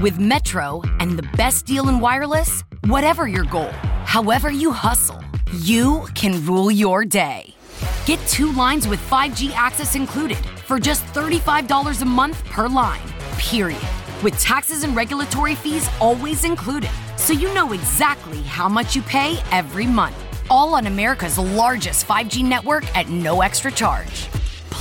With Metro and the best deal in wireless, whatever your goal, however you hustle, you can rule your day. Get two lines with 5G access included for just $35 a month per line, period. With taxes and regulatory fees always included, so you know exactly how much you pay every month. All on America's largest 5G network at no extra charge.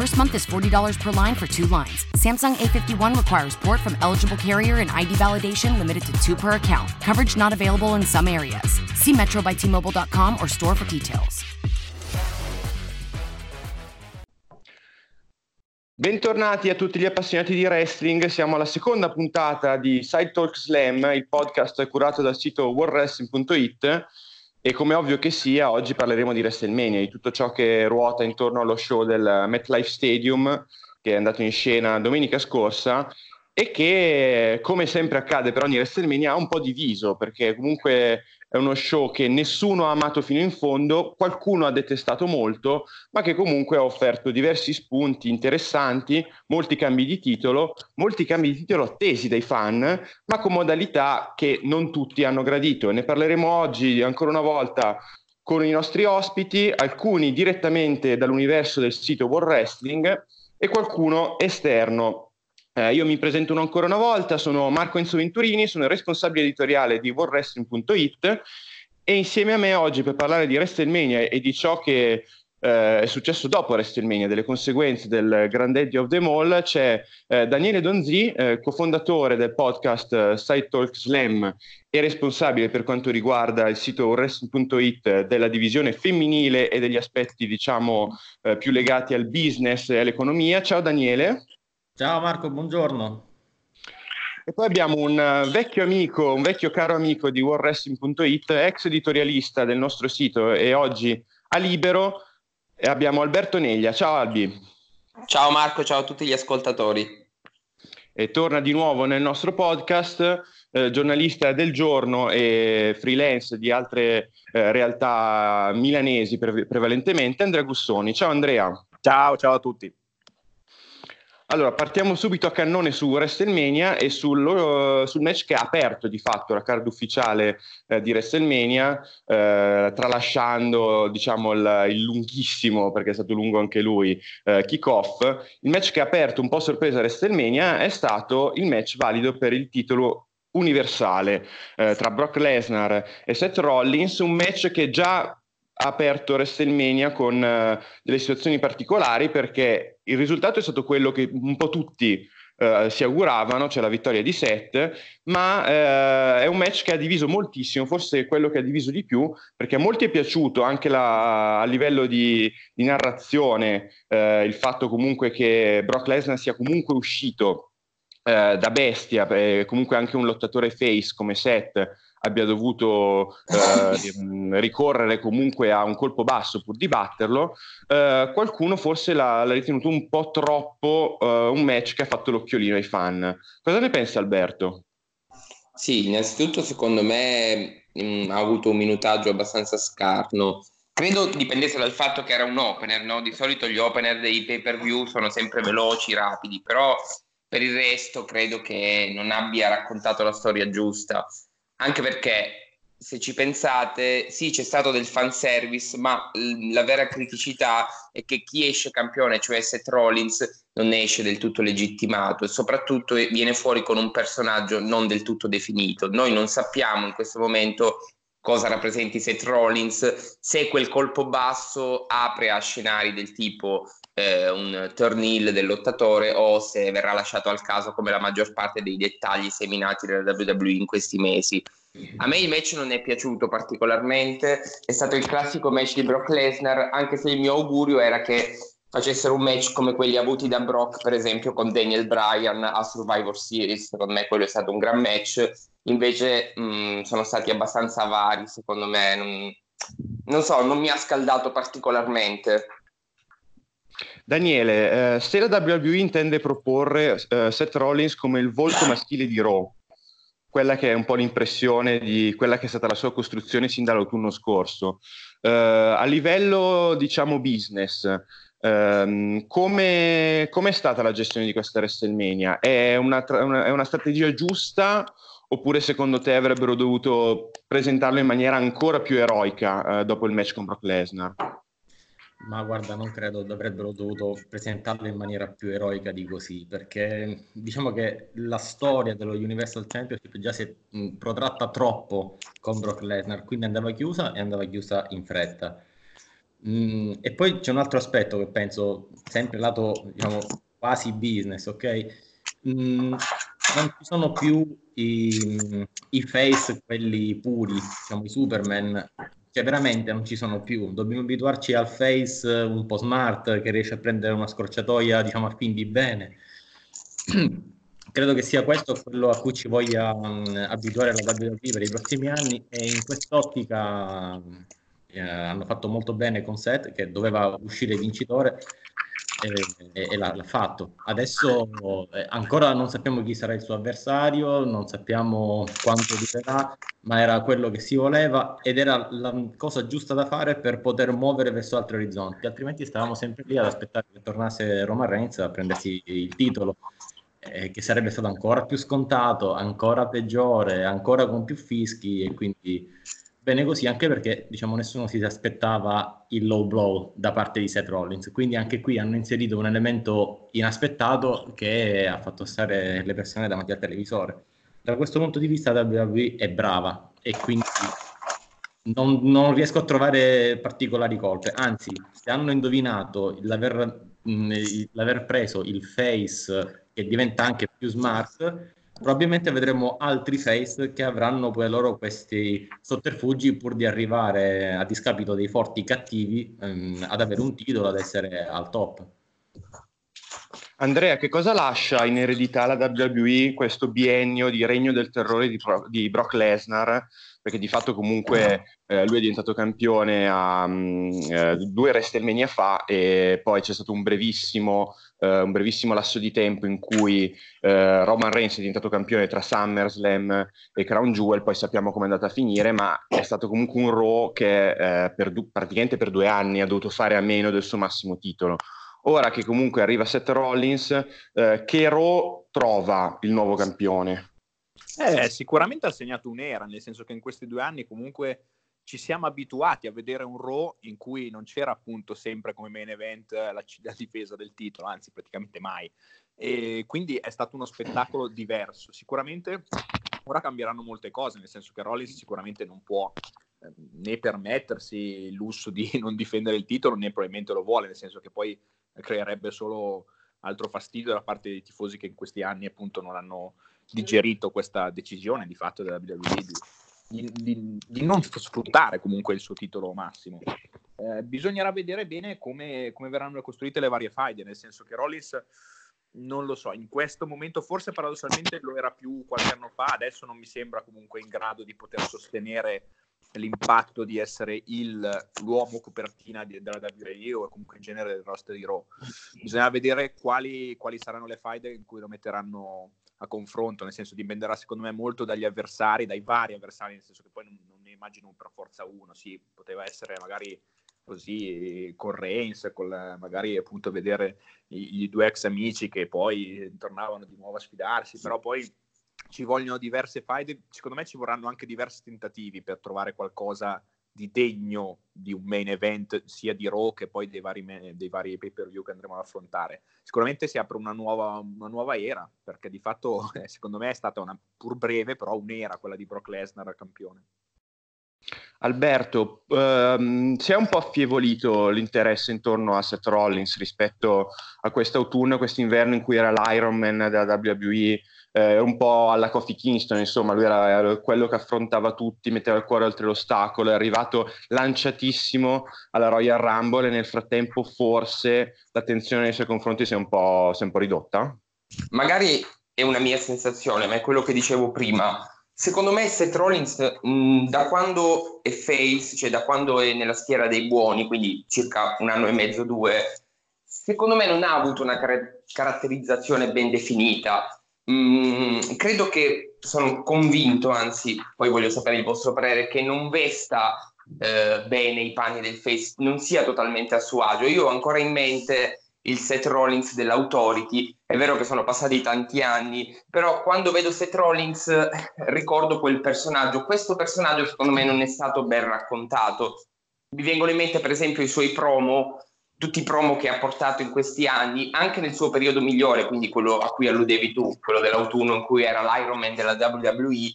First month is $40 per line for two lines. Samsung A51 requires port from eligible carrier and ID validation limited to two per account. Coverage not available in some areas. See metrobytmobile.com or store for details. Bentornati a tutti gli appassionati di wrestling, siamo alla seconda puntata di Side Talk Slam, il podcast curato dal sito worldwrestling.it e come ovvio che sia, oggi parleremo di WrestleMania, di tutto ciò che ruota intorno allo show del MetLife Stadium che è andato in scena domenica scorsa e che, come sempre accade per ogni WrestleMania, ha un po' diviso perché comunque è uno show che nessuno ha amato fino in fondo, qualcuno ha detestato molto, ma che comunque ha offerto diversi spunti interessanti, molti cambi di titolo, molti cambi di titolo attesi dai fan, ma con modalità che non tutti hanno gradito. Ne parleremo oggi ancora una volta con i nostri ospiti, alcuni direttamente dall'universo del sito World Wrestling e qualcuno esterno eh, io mi presento ancora una volta, sono Marco Enzo Venturini, sono il responsabile editoriale di WorldWrestling.it e insieme a me oggi per parlare di WrestleMania e di ciò che eh, è successo dopo WrestleMania, delle conseguenze del Grand Daddy of the Mall, c'è eh, Daniele Donzi, eh, cofondatore del podcast eh, Side Talk Slam e responsabile per quanto riguarda il sito wrestling.it della divisione femminile e degli aspetti diciamo eh, più legati al business e all'economia. Ciao Daniele. Ciao Marco, buongiorno. E poi abbiamo un uh, vecchio amico, un vecchio caro amico di WarWrestling.it, ex editorialista del nostro sito e oggi a Libero. E abbiamo Alberto Neglia. Ciao Albi. Ciao Marco, ciao a tutti gli ascoltatori. E torna di nuovo nel nostro podcast, eh, giornalista del giorno e freelance di altre eh, realtà milanesi pre- prevalentemente, Andrea Gussoni. Ciao Andrea. Ciao, ciao a tutti. Allora, partiamo subito a cannone su WrestleMania e sul, uh, sul match che ha aperto di fatto la card ufficiale uh, di WrestleMania, uh, tralasciando diciamo il, il, lunghissimo, perché è stato lungo anche lui, kick-off. Il match che ha aperto un po' sorpresa WrestleMania è stato il match valido per il titolo universale tra Brock Lesnar e Seth Rollins, un match che già ha aperto WrestleMania con delle situazioni particolari perché il risultato è stato quello che un po' tutti uh, si auguravano, cioè la vittoria di Seth, ma uh, è un match che ha diviso moltissimo, forse quello che ha diviso di più, perché a molti è piaciuto anche la, a livello di, di narrazione il fatto comunque che Brock Lesnar sia comunque uscito da bestia, comunque anche un lottatore face come Seth abbia dovuto eh, ricorrere comunque a un colpo basso pur di batterlo, eh, qualcuno forse l'ha, l'ha, ritenuto un po' troppo eh, un match che ha fatto l'occhiolino ai fan. Cosa ne pensa Alberto? Sì, innanzitutto secondo me mh, mm, ha avuto un minutaggio abbastanza scarno. Credo dipendesse dal fatto che era un opener, no? Di solito gli opener dei pay per view sono sempre veloci, rapidi, però per il resto credo che non abbia raccontato la storia giusta anche perché se ci pensate, sì, c'è stato del fanservice, ma la vera criticità è che chi esce campione, cioè Seth Rollins, non esce del tutto legittimato e soprattutto viene fuori con un personaggio non del tutto definito. Noi non sappiamo in questo momento cosa rappresenti Seth Rollins, se quel colpo basso apre a scenari del tipo eh, un turn heel del lottatore o se verrà lasciato al caso come la maggior parte dei dettagli seminati della WWE in questi mesi. A me il match non è piaciuto particolarmente, è stato il classico match di Brock Lesnar, anche se il mio augurio era che facessero un match come quelli avuti da Brock, per esempio con Daniel Bryan a Survivor Series, secondo me quello è stato un gran match, invece mh, sono stati abbastanza vari, secondo me, non, non so, non mi ha scaldato particolarmente. Daniele, eh, se la WWE intende proporre eh, Seth Rollins come il volto maschile di Raw, quella che è un po' l'impressione di quella che è stata la sua costruzione sin dall'autunno scorso, eh, a livello diciamo business, ehm, come è stata la gestione di questa WrestleMania? È una, una, è una strategia giusta oppure secondo te avrebbero dovuto presentarlo in maniera ancora più eroica eh, dopo il match con Brock Lesnar? Ma guarda, non credo avrebbero dovuto presentarlo in maniera più eroica di così, perché diciamo che la storia dello Universal Championship già si è protratta troppo con Brock Lesnar, quindi andava chiusa e andava chiusa in fretta. Mm, e poi c'è un altro aspetto che penso, sempre lato diciamo, quasi business, ok? Mm, non ci sono più i, i face, quelli puri, diciamo i Superman cioè veramente non ci sono più. Dobbiamo abituarci al face un po' smart che riesce a prendere una scorciatoia, diciamo, a fin di bene. Credo che sia questo quello a cui ci voglia um, abituare la WWE per i prossimi anni e in quest'ottica eh, hanno fatto molto bene con Seth che doveva uscire vincitore e, e l'ha, l'ha, fatto. Adesso eh, ancora non sappiamo chi sarà il suo avversario, non sappiamo quanto durerà, ma era quello che si voleva ed era la cosa giusta da fare per poter muovere verso altri orizzonti, altrimenti stavamo sempre lì ad aspettare che tornasse Roma Reigns a prendersi il titolo. Eh, che sarebbe stato ancora più scontato, ancora peggiore, ancora con più fischi e quindi bene così anche perché diciamo nessuno si aspettava il low blow da parte di Seth Rollins. Quindi anche qui hanno inserito un elemento inaspettato che ha fatto stare le persone davanti al televisore. Da questo punto di vista WWE è brava e quindi non, non riesco a trovare particolari colpe. Anzi se hanno indovinato l'aver, mh, l'aver preso il face che diventa anche più smart probabilmente vedremo altri face che avranno poi loro questi sotterfugi pur di arrivare a discapito dei forti cattivi ehm, ad avere un titolo, ad essere al top. Andrea, che cosa lascia in eredità la WWE questo biennio di regno del terrore di, Pro- di Brock Lesnar? Perché di fatto comunque eh, lui è diventato campione a um, eh, due WrestleMania fa e poi c'è stato un brevissimo, eh, un brevissimo lasso di tempo in cui eh, Roman Reigns è diventato campione tra SummerSlam e Crown Jewel, poi sappiamo come è andata a finire, ma è stato comunque un Raw che eh, per du- praticamente per due anni ha dovuto fare a meno del suo massimo titolo. Ora che comunque arriva Seth Rollins, eh, che Raw trova il nuovo campione? Eh, sicuramente ha segnato un'era, nel senso che in questi due anni comunque ci siamo abituati a vedere un Raw in cui non c'era appunto sempre come main event la, la difesa del titolo, anzi praticamente mai. E quindi è stato uno spettacolo diverso. Sicuramente ora cambieranno molte cose, nel senso che Rollins sicuramente non può eh, né permettersi il lusso di non difendere il titolo, né probabilmente lo vuole, nel senso che poi creerebbe solo altro fastidio da parte dei tifosi che in questi anni appunto non hanno digerito questa decisione di fatto della WWE di, di, di non sfruttare comunque il suo titolo massimo. Eh, bisognerà vedere bene come, come, verranno costruite le varie faide, nel senso che Rollins non lo so, in questo momento forse paradossalmente lo era più qualche anno fa, adesso non mi sembra comunque in grado di poter sostenere l'impatto di essere il, l'uomo copertina di, della WWE o comunque in genere del roster di Raw. Bisogna vedere quali, quali saranno le faide in cui lo metteranno a confronto, nel senso dipenderà secondo me molto dagli avversari, dai vari avversari, nel senso che poi non, non ne immagino per forza uno, sì, poteva essere magari così con Reigns, con la, magari appunto vedere i, i, due ex amici che poi tornavano di nuovo a sfidarsi, però poi ci vogliono diverse faide, secondo me ci vorranno anche diversi tentativi per trovare qualcosa di degno di un main event sia di Raw che poi dei vari, dei vari pay per view che andremo ad affrontare. Sicuramente si apre una nuova, una nuova era perché di fatto eh, secondo me è stata una pur breve però un'era quella di Brock Lesnar campione. Alberto, ehm, si è un po' affievolito l'interesse intorno a Seth Rollins rispetto a quest'autunno, quest'inverno in cui era l'Ironman della WWE eh, un po' alla Kofi Kingston, insomma, lui era, era, quello che affrontava tutti, metteva il cuore oltre l'ostacolo, è arrivato lanciatissimo alla Royal Rumble e nel frattempo forse l'attenzione nei suoi confronti si è un po', è un po ridotta? Magari è una mia sensazione, ma è quello che dicevo prima. Secondo me Seth Rollins mh, da quando è face, cioè da quando è nella schiera dei buoni, quindi circa un anno e mezzo, due, secondo me non ha avuto una car- caratterizzazione ben definita. Mm, credo che sono convinto, anzi, poi voglio sapere il vostro parere, che non vesta eh, bene i panni del face, non sia totalmente a suo agio. Io ho ancora in mente il Seth Rollins dell'Authority, è vero che sono passati tanti anni, però quando vedo Seth Rollins ricordo quel personaggio. Questo personaggio secondo me non è stato ben raccontato. Mi vengono in mente per esempio i suoi promo tutti i promo che ha portato in questi anni, anche nel suo periodo migliore, quindi quello a cui alludevi tu, quello dell'autunno in cui era l'Iron Man della WWE,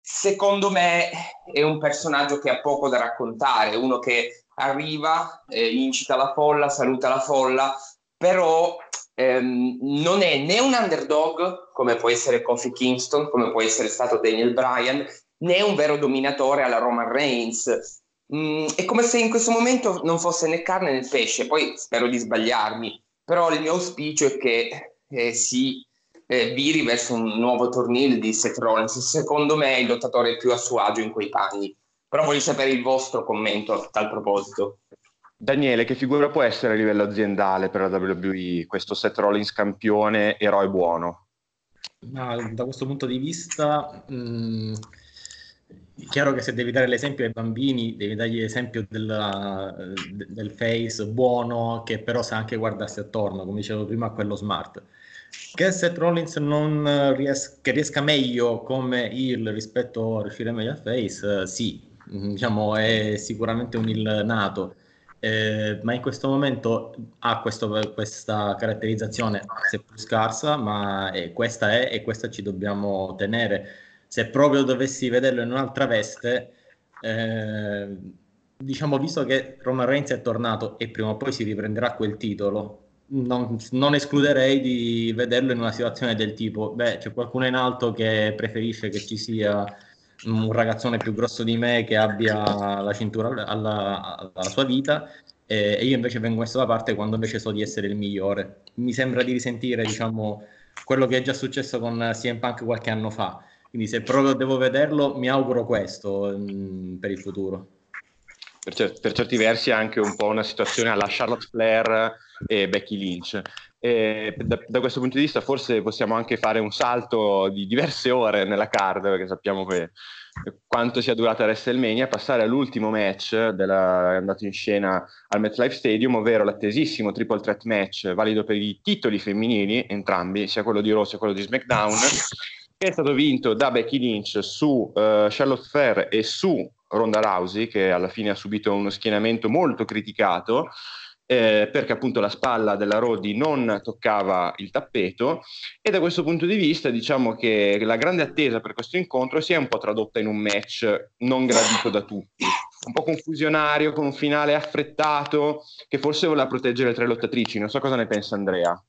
secondo me è un personaggio che ha poco da raccontare, uno che arriva, eh, incita la folla, saluta la folla, però ehm, non è né un underdog come può essere Kofi Kingston, come può essere stato Daniel Bryan, né un vero dominatore alla Roman Reigns Mm, è come se in questo momento non fosse né carne né pesce, poi spero di sbagliarmi, però il mio auspicio è che eh, si eh, viri verso un nuovo torneo di Seth Rollins. Secondo me è il lottatore più a suo agio in quei panni, però voglio sapere il vostro commento a tal proposito. Daniele, che figura può essere a livello aziendale per la WWE questo Seth Rollins campione, eroe buono? Ma, da questo punto di vista... Mh mm, chiaro che se devi dare l'esempio ai bambini, devi dargli l'esempio della, del face buono che però sa anche guardarsi attorno, come dicevo prima, quello smart. Che Seth Rollins non ries- che riesca meglio come heel rispetto a riuscire meglio a face, eh, sì, diciamo è sicuramente un heel nato. Eh, ma in questo momento ha questo, questa caratterizzazione seppur scarsa, ma eh, questa è e questa ci dobbiamo tenere se proprio dovessi vederlo in un'altra veste, eh, diciamo, visto che Roman Reigns è tornato e prima o poi si riprenderà quel titolo, non, non, escluderei di vederlo in una situazione del tipo, beh, c'è qualcuno in alto che preferisce che ci sia un ragazzone più grosso di me che abbia la cintura alla, alla sua vita e, e, io invece vengo messo da parte quando invece so di essere il migliore. Mi sembra di risentire, diciamo, quello che è già successo con CM Punk qualche anno fa quindi se proprio devo vederlo, mi auguro questo mh, mm, per il futuro. Per, cer- per, certi versi è anche un po' una situazione alla Charlotte Flair e Becky Lynch. E da, da, questo punto di vista forse possiamo anche fare un salto di diverse ore nella card, perché sappiamo che quanto sia durata WrestleMania, passare all'ultimo match della, andato in scena al MetLife Stadium, ovvero l'attesissimo triple threat match valido per i titoli femminili, entrambi, sia quello di Raw sia quello di SmackDown, che è stato vinto da Becky Lynch su uh, Charlotte Fair e su Ronda Rousey, che alla fine ha subito uno schienamento molto criticato. Eh, perché appunto la spalla della Rodi non toccava il tappeto e da questo punto di vista diciamo che la grande attesa per questo incontro si è un po' tradotta in un match non gradito da tutti, un po' confusionario, con un finale affrettato che forse voleva proteggere le tre lottatrici, non so cosa ne pensa Andrea.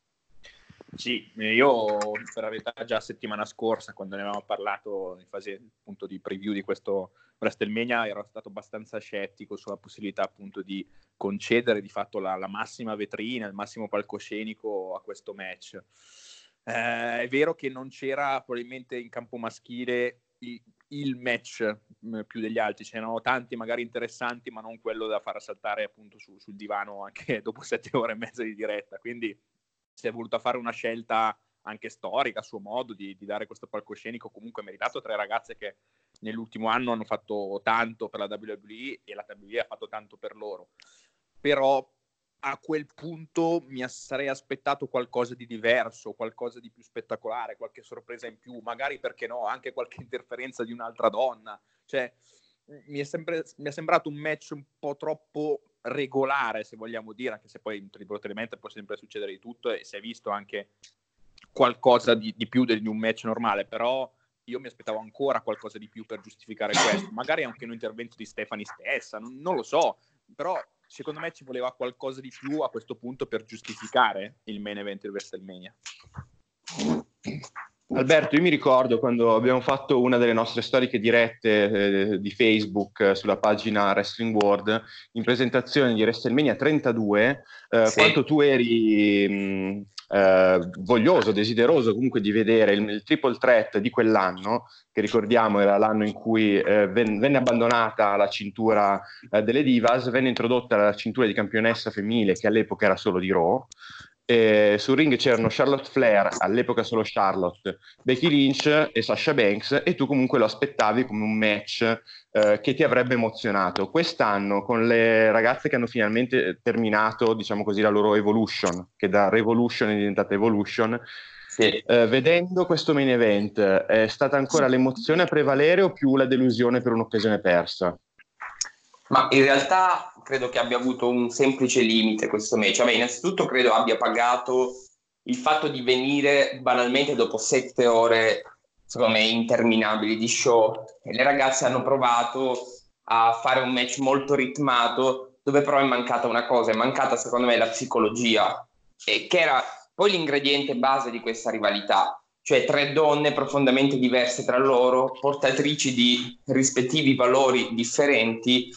Sì, io per la verità già settimana scorsa, quando ne avevamo parlato in fase appunto di preview di questo WrestleMania, ero stato abbastanza scettico sulla possibilità appunto di concedere di fatto la, la massima vetrina, il massimo palcoscenico a questo match. Eh, è vero che non c'era probabilmente in campo maschile il, il match mh, più degli altri, c'erano tanti magari interessanti, ma non quello da far saltare appunto su, sul divano anche dopo sette ore e mezza di diretta. Quindi si è voluta fare una scelta anche storica a suo modo di, di, dare questo palcoscenico comunque meritato a tre ragazze che nell'ultimo anno hanno fatto tanto per la WWE e la WWE ha fatto tanto per loro. Però a quel punto mi sarei aspettato qualcosa di diverso, qualcosa di più spettacolare, qualche sorpresa in più, magari perché no, anche qualche interferenza di un'altra donna. Cioè, mi è, sempre, mi è sembrato un match un po' troppo regolare, se vogliamo dire, anche se poi in triplotramente può sempre succedere di tutto e si è visto anche qualcosa di, di più di un match normale, però io mi aspettavo ancora qualcosa di più per giustificare questo, magari anche un intervento di Stefani stessa, non, non lo so, però secondo me ci voleva qualcosa di più a questo punto per giustificare il main event di WrestleMania. Alberto, io mi ricordo quando abbiamo fatto una delle nostre storiche dirette eh, di Facebook eh, sulla pagina Wrestling World in presentazione di WrestleMania 32, eh, sì. quanto tu eri mh, eh, voglioso, desideroso comunque di vedere il, il, triple threat di quell'anno, che ricordiamo era l'anno in cui eh, ven, venne abbandonata la cintura eh, delle Divas, venne introdotta la cintura di campionessa femminile che all'epoca era solo di Raw, eh, sul ring c'erano Charlotte Flair, all'epoca solo Charlotte, Becky Lynch e Sasha Banks e tu comunque lo aspettavi come un match eh, che ti avrebbe emozionato. Quest'anno con le ragazze che hanno finalmente terminato, diciamo così, la loro evolution, che da Revolution è diventata Evolution, sì. eh, vedendo questo main event, è stata ancora l'emozione a prevalere o più la delusione per un'occasione persa? Ma in realtà credo che abbia avuto un semplice limite questo match. Vabbè, innanzitutto credo abbia pagato il fatto di venire banalmente dopo sette ore, secondo me, interminabili di show. E le ragazze hanno provato a fare un match molto ritmato, dove però è mancata una cosa, è mancata secondo me la psicologia, e che era poi l'ingrediente base di questa rivalità cioè tre donne profondamente diverse tra loro, portatrici di rispettivi valori differenti,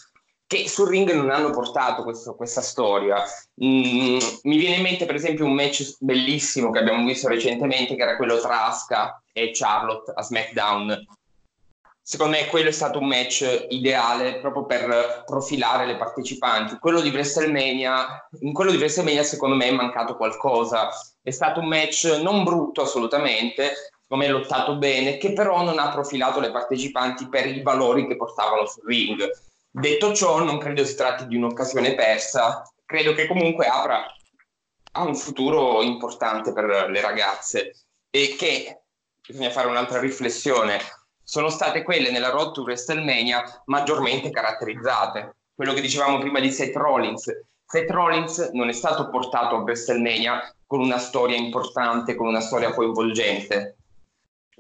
che sul ring non hanno portato questo, questa storia. Mm, mi viene in mente per esempio un match bellissimo che abbiamo visto recentemente che era quello tra Asuka e Charlotte a SmackDown. Secondo me quello è stato un match ideale proprio per profilare le partecipanti. Quello di WrestleMania, in quello di WrestleMania secondo me è mancato qualcosa. È stato un match non brutto assolutamente, secondo me lottato bene, che però non ha profilato le partecipanti per i valori che portavano sul ring Detto ciò, non credo si tratti di un'occasione persa, credo che comunque apra a un futuro importante per le ragazze e che, bisogna fare un'altra riflessione, sono state quelle nella road to WrestleMania maggiormente caratterizzate. Quello che dicevamo prima di Seth Rollins. Seth Rollins non è stato portato a WrestleMania con una storia importante, con una storia coinvolgente.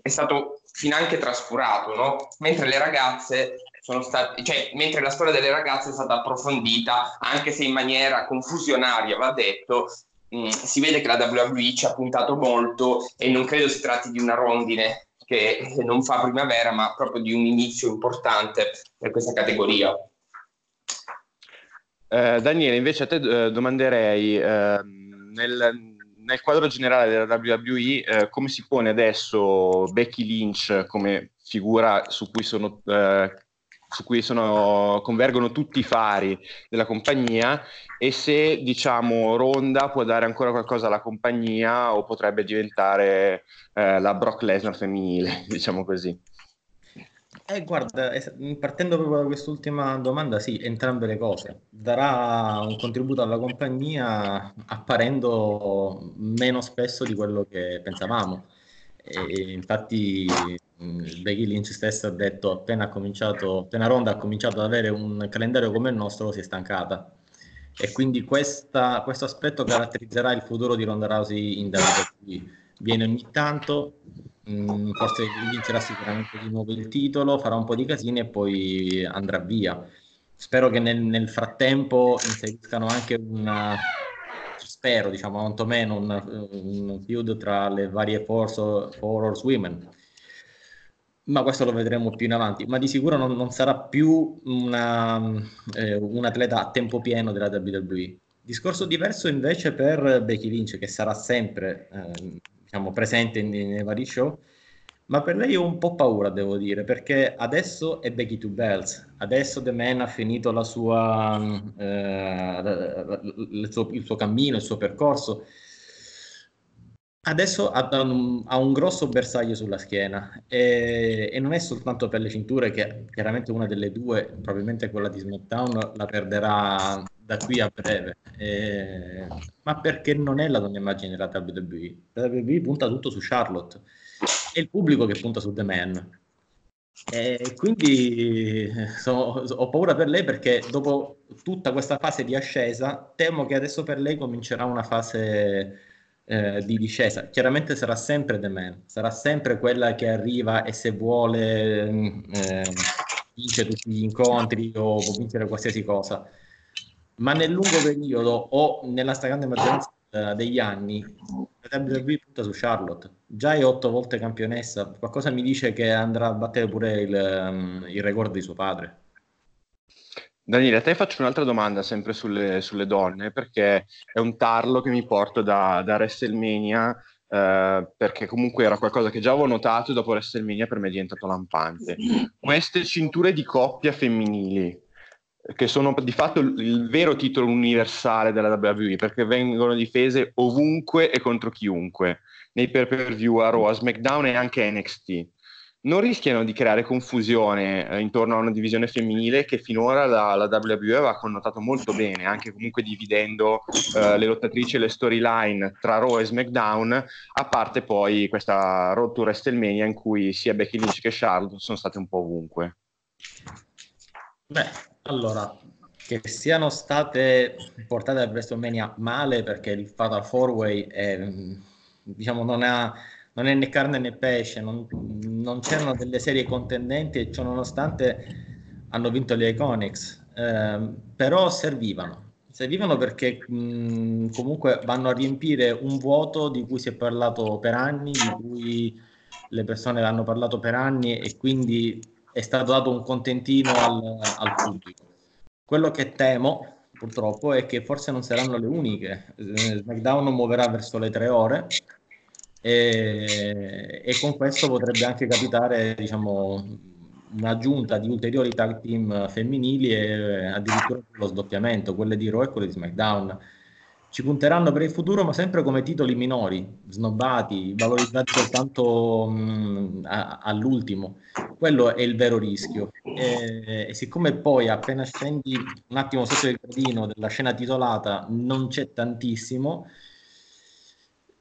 È stato finanche trascurato, no? Mentre le ragazze sono stati, cioè, mentre la storia delle ragazze è stata approfondita, anche se in maniera confusionaria, va detto, mh, mm, si vede che la WWE ci ha puntato molto e non credo si tratti di una rondine che non fa primavera, ma proprio di un inizio importante per questa categoria. Eh, Daniele, invece a te eh, domanderei, eh, nel, nel, quadro generale della WWE, eh, come si pone adesso Becky Lynch come figura su cui sono eh, su cui sono, convergono tutti i fari della compagnia e se diciamo Ronda può dare ancora qualcosa alla compagnia o potrebbe diventare eh, la Brock Lesnar femminile, diciamo così. Eh, guarda, partendo proprio da quest'ultima domanda, sì, entrambe le cose. Darà un contributo alla compagnia apparendo meno spesso di quello che pensavamo. E infatti Becky Lynch stesso ha detto appena, appena Ronda ha cominciato ad avere un calendario come il nostro si è stancata. E quindi questa, questo aspetto caratterizzerà il futuro di Ronda Rousey in WWE viene ogni tanto mh, forse vincerà sicuramente di nuovo il titolo farà un po' di casini e poi andrà via. Spero che nel, nel frattempo inseriscano anche una spero diciamo quantomeno un, un feud tra le varie Force, Four Horsewomen ma questo lo vedremo più in avanti, ma di sicuro non, non sarà più una, eh, un atleta a tempo pieno della WWE. Discorso diverso invece per Becky Lynch, che sarà sempre eh, diciamo, presente nei, nei vari show, ma per lei ho un po' paura, devo dire, perché adesso è Becky Two Bells, adesso The Man ha finito la sua, eh, il, suo, il suo cammino, il suo percorso, Adesso ha un, ha un, grosso bersaglio sulla schiena. E, e, non è soltanto per le cinture che chiaramente una delle due, probabilmente quella di SmackDown, la perderà da qui a breve, e, ma perché non è la donna immagine della WWE. La WWE punta tutto su Charlotte, è il pubblico che punta su The Man. E quindi so, ho paura per lei perché dopo tutta questa fase di ascesa temo che adesso per lei comincerà una fase eh, di discesa. Chiaramente sarà sempre The Man, sarà sempre quella che arriva e se vuole mm, eh, vince tutti gli incontri o può vincere qualsiasi cosa. Ma nel lungo periodo o nella stragrande maggioranza eh, degli anni la WWE punta su Charlotte. Già è otto volte campionessa, qualcosa mi dice che andrà a battere pure il, um, il record di suo padre. Daniele, a te faccio un'altra domanda sempre sulle, sulle donne, perché è un tarlo che mi porto da, da WrestleMania, eh, perché comunque era qualcosa che già avevo notato e dopo WrestleMania per me è diventato lampante. Queste cinture di coppia femminili, che sono di fatto il vero titolo universale della WWE, perché vengono difese ovunque e contro chiunque, nei pay-per-view, a Raw, a SmackDown e anche NXT non rischiano di creare confusione eh, intorno a una divisione femminile che finora la, la WWE aveva connotato molto bene, anche comunque dividendo eh, le lottatrici e le storyline tra Raw e SmackDown, a parte poi questa Road to WrestleMania in cui sia Becky Lynch che Charlotte sono state un po' ovunque. Beh, allora, che siano state portate a WrestleMania male perché il Fatal 4-Way è, diciamo, non ha non è né carne né pesce, non, non c'erano delle serie contendenti e ciò nonostante hanno vinto le Iconics, eh, però servivano. Servivano perché mh, comunque vanno a riempire un vuoto di cui si è parlato per anni, di cui le persone hanno parlato per anni e quindi è stato dato un contentino al, al pubblico. Quello che temo purtroppo è che forse non saranno le uniche. SmackDown muoverà verso le tre ore e, e con questo potrebbe anche capitare diciamo, un'aggiunta di ulteriori tag team femminili e addirittura lo sdoppiamento, quelle di Raw e quelle di SmackDown. Ci punteranno per il futuro, ma sempre come titoli minori, snobbati, valorizzati soltanto mh, a, all'ultimo. Quello è il vero rischio. E, e, siccome poi appena scendi un attimo sotto il gradino della scena titolata non c'è tantissimo,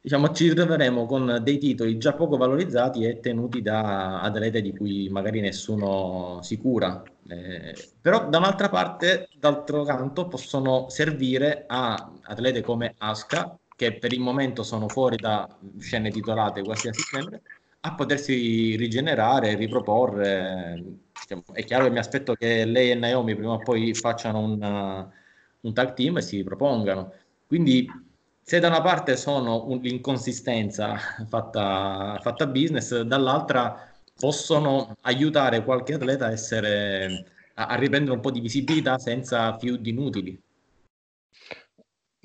diciamo, ci ritroveremo con dei titoli già poco valorizzati e tenuti da atlete di cui magari nessuno si cura. Eh, però da un'altra parte, d'altro canto, possono servire a atlete come Aska, che per il momento sono fuori da scene titolate qualsiasi genere, a potersi rigenerare riproporre. È chiaro che mi aspetto che lei e Naomi prima o poi facciano un, un tag team e si ripropongano. Quindi se da una parte sono un, l'inconsistenza fatta, fatta business, dall'altra possono aiutare qualche atleta a, essere, a, a riprendere un po' di visibilità senza feud inutili.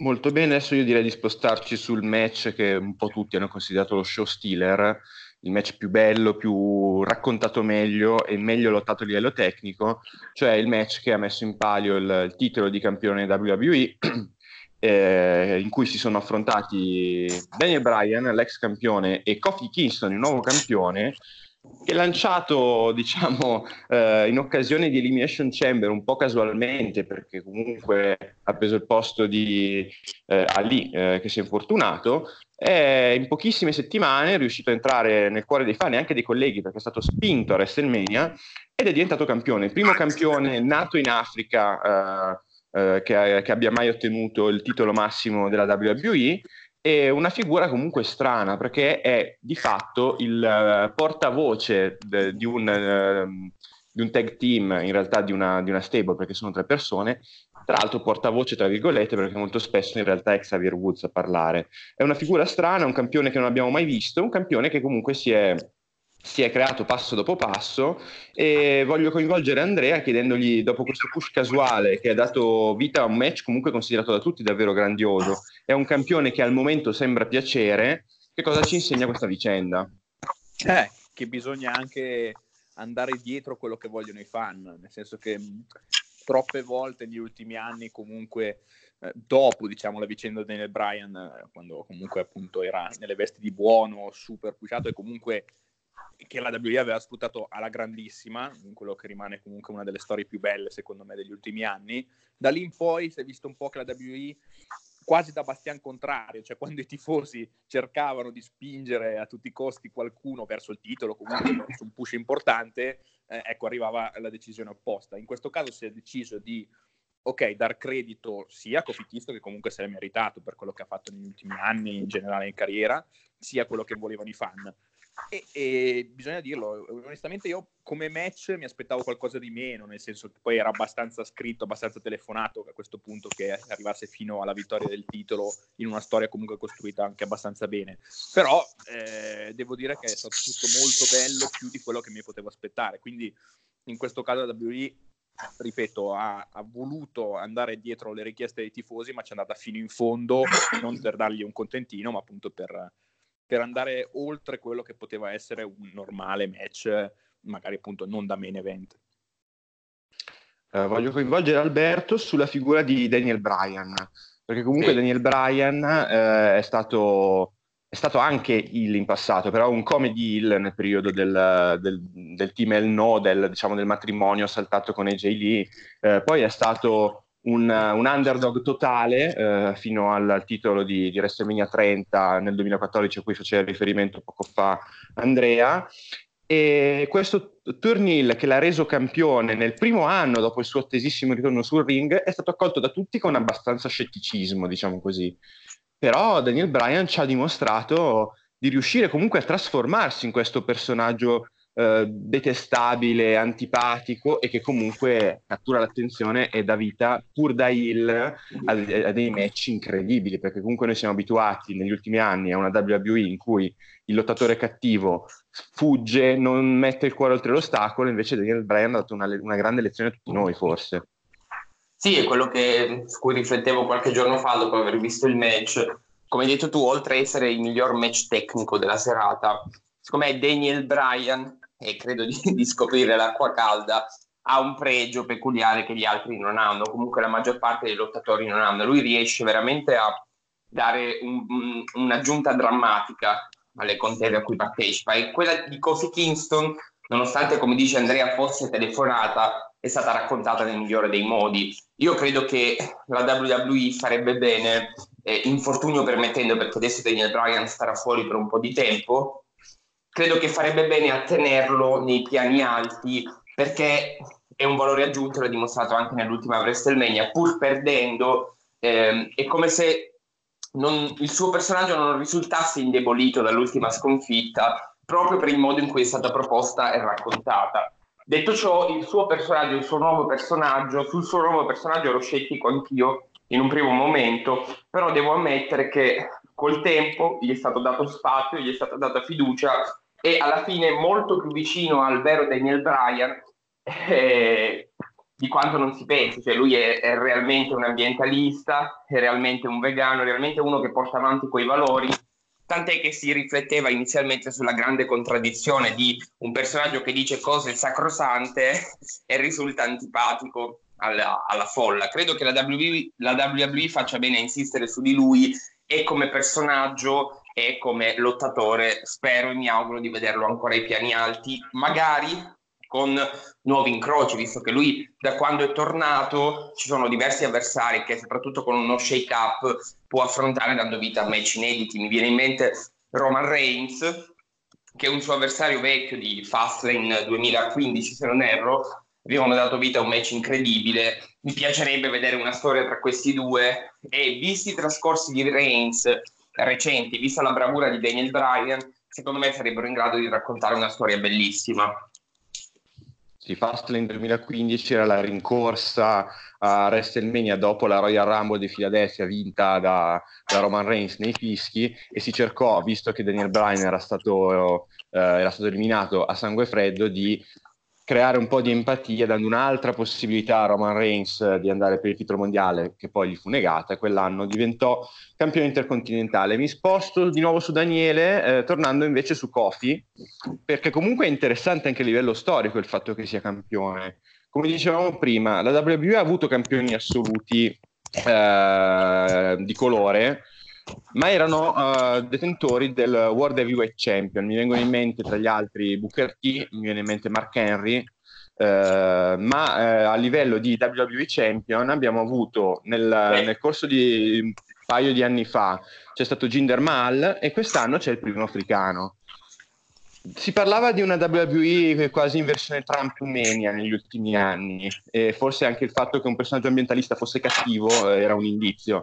Molto bene, adesso io direi di spostarci sul match che un po' tutti hanno considerato lo show stealer, il match più bello, più raccontato meglio e meglio lottato a livello tecnico, cioè il match che ha messo in palio il, il titolo di campione WWE eh, in cui si sono affrontati Daniel Bryan, l'ex campione, e Kofi Kingston, il nuovo campione, che lanciato diciamo eh, in occasione di Elimination Chamber un po' casualmente perché comunque ha preso il posto di eh, Ali eh, che si è infortunato è in pochissime settimane è riuscito a entrare nel cuore dei fan e anche dei colleghi perché è stato spinto a WrestleMania ed è diventato campione, il primo campione nato in Africa eh, che, che, abbia mai ottenuto il titolo massimo della WWE e una figura comunque strana perché è di fatto il uh, portavoce de, di, un, uh, di, un, tag team, in realtà di una, di una, stable perché sono tre persone, tra l'altro portavoce tra virgolette perché molto spesso in realtà è Xavier Woods a parlare. È una figura strana, un campione che non abbiamo mai visto, un campione che comunque si è si è creato passo dopo passo e voglio coinvolgere Andrea chiedendogli dopo questo push casuale che ha dato vita a un match comunque considerato da tutti davvero grandioso è un campione che al momento sembra piacere che cosa ci insegna questa vicenda? Eh, che bisogna anche andare dietro quello che vogliono i fan nel senso che troppe volte negli ultimi anni comunque eh, dopo diciamo la vicenda di Daniel Bryan eh, quando comunque appunto era nelle vesti di buono super pushato e comunque che la WWE aveva sfruttato alla grandissima, in quello che rimane comunque una delle storie più belle secondo me degli ultimi anni. Da lì in poi si è visto un po' che la WWE quasi da bastian contrario, cioè quando i tifosi cercavano di spingere a tutti i costi qualcuno verso il titolo, comunque su un push importante, eh, ecco arrivava la decisione opposta. In questo caso si è deciso di ok, dar credito sia a Cofichisto che comunque se l'è meritato per quello che ha fatto negli ultimi anni in generale in carriera, sia quello che volevano i fan. E, e, bisogna dirlo, onestamente io come match mi aspettavo qualcosa di meno, nel senso che poi era abbastanza scritto, abbastanza telefonato a questo punto che arrivasse fino alla vittoria del titolo in una storia comunque costruita anche abbastanza bene. Però eh, devo dire che è stato tutto molto bello, più di quello che mi potevo aspettare. Quindi in questo caso la WWE ripeto, ha, ha, voluto andare dietro le richieste dei tifosi, ma ci è andata fino in fondo, non per dargli un contentino, ma appunto per, per andare oltre quello che poteva essere un normale match, magari appunto non da main event. Uh, voglio coinvolgere Alberto sulla figura di Daniel Bryan, perché comunque sì. Daniel Bryan uh, è stato è stato anche Hill in passato, però un comedy Hill nel periodo del, del, del team El No, del, diciamo, del, matrimonio saltato con AJ Lee, eh, poi è stato un, un underdog totale eh, fino al, titolo di, di WrestleMania 30 nel 2014 a cui faceva riferimento poco fa Andrea. E questo Turnil che l'ha reso campione nel primo anno dopo il suo attesissimo ritorno sul ring è stato accolto da tutti con abbastanza scetticismo, diciamo così. Però Daniel Bryan ci ha dimostrato di riuscire comunque a trasformarsi in questo personaggio eh, detestabile, antipatico e che comunque cattura l'attenzione e dà vita pur da Hill a, a, dei match incredibili perché comunque noi siamo abituati negli ultimi anni a una WWE in cui il lottatore cattivo fugge, non mette il cuore oltre l'ostacolo invece Daniel Bryan ha dato una, una grande lezione a tutti noi forse sì, è quello che, su cui riflettevo qualche giorno fa dopo aver visto il match. Come hai detto tu, oltre a essere il miglior match tecnico della serata, secondo me Daniel Bryan, e credo di, di scoprire l'acqua calda, ha un pregio peculiare che gli altri non hanno, comunque la maggior parte dei lottatori non hanno. Lui riesce veramente a dare un, un, un'aggiunta drammatica alle contese a cui partecipa e quella di Kofi Kingston, nonostante come dice Andrea fosse telefonata, è stata raccontata nel migliore dei modi. Io credo che la WWE farebbe bene, eh, infortunio permettendo, perché adesso Daniel Bryan starà fuori per un po' di tempo, credo che farebbe bene a tenerlo nei piani alti perché è un valore aggiunto, l'ha dimostrato anche nell'ultima WrestleMania, pur perdendo, ehm, è come se non, il suo personaggio non risultasse indebolito dall'ultima sconfitta proprio per il modo in cui è stata proposta e raccontata. Detto ciò, il suo personaggio, il suo nuovo personaggio, sul suo nuovo personaggio ero scettico anch'io in un primo momento, però devo ammettere che col tempo gli è stato dato spazio, gli è stata data fiducia e alla fine molto più vicino al vero Daniel Bryan eh, di quanto non si pensi, cioè lui è, è realmente un ambientalista, è realmente un vegano, è realmente uno che porta avanti quei valori tant'è che si rifletteva inizialmente sulla grande contraddizione di un personaggio che dice cose sacrosante e risulta antipatico alla, alla folla. Credo che la WWE, la WWE faccia bene a insistere su di lui e come personaggio e come lottatore spero e mi auguro di vederlo ancora ai piani alti, magari con nuovi incroci, visto che lui da quando è tornato ci sono diversi avversari che soprattutto con uno shake up può affrontare dando vita a match inediti. Mi viene in mente Roman Reigns, che è un suo avversario vecchio di Fastlane 2015, se non erro, avevano dato vita a un match incredibile. Mi piacerebbe vedere una storia tra questi due e visti i trascorsi di Reigns recenti, vista la bravura di Daniel Bryan, secondo me sarebbero in grado di raccontare una storia bellissima. Sì, Fastlane 2015 era la rincorsa a WrestleMania dopo la Royal Rumble di Philadelphia vinta da, da Roman Reigns nei fischi e si cercò, visto che Daniel Bryan era stato, eh, era stato eliminato a sangue freddo, di creare un po' di empatia dando un'altra possibilità a Roman Reigns eh, di andare per il titolo mondiale che poi gli fu negata e quell'anno diventò campione intercontinentale. Mi sposto di nuovo su Daniele eh, tornando invece su Kofi perché comunque è interessante anche a livello storico il fatto che sia campione. Come dicevamo prima, la WWE ha avuto campioni assoluti eh, di colore ma erano uh, detentori del World Heavyweight Champion. Mi vengono in mente tra gli altri Booker T, mi viene in mente Mark Henry, uh, ma uh, a livello di WWE Champion abbiamo avuto nel, nel, corso di un paio di anni fa c'è stato Jinder Mahal e quest'anno c'è il primo africano. Si parlava di una WWE quasi in versione Trump Mania negli ultimi anni e forse anche il fatto che un personaggio ambientalista fosse cattivo era un indizio.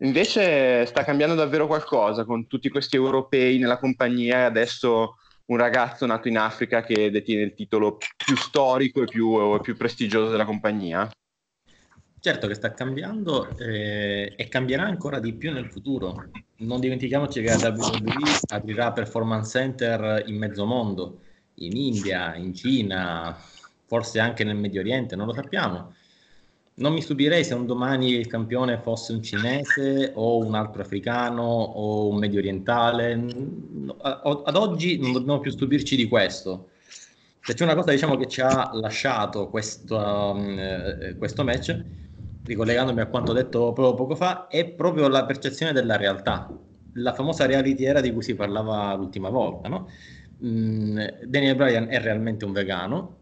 Invece sta cambiando davvero qualcosa con tutti questi europei nella compagnia e adesso un ragazzo nato in Africa che detiene il titolo più storico e più, più prestigioso della compagnia. Certo che sta cambiando eh, e cambierà ancora di più nel futuro. Non dimentichiamoci che la WWE aprirà performance center in mezzo mondo, in India, in Cina, forse anche nel Medio Oriente, non lo sappiamo. Non mi stupirei se un domani il campione fosse un cinese o un altro africano o un medio orientale. Ad oggi non dobbiamo più stupirci di questo. Se c'è una cosa diciamo, che ci ha lasciato questo, um, eh, questo match, ricollegandomi a quanto detto proprio poco fa, è proprio la percezione della realtà, la famosa reality era di cui si parlava l'ultima volta. No? Mm, Daniel Bryan è realmente un vegano,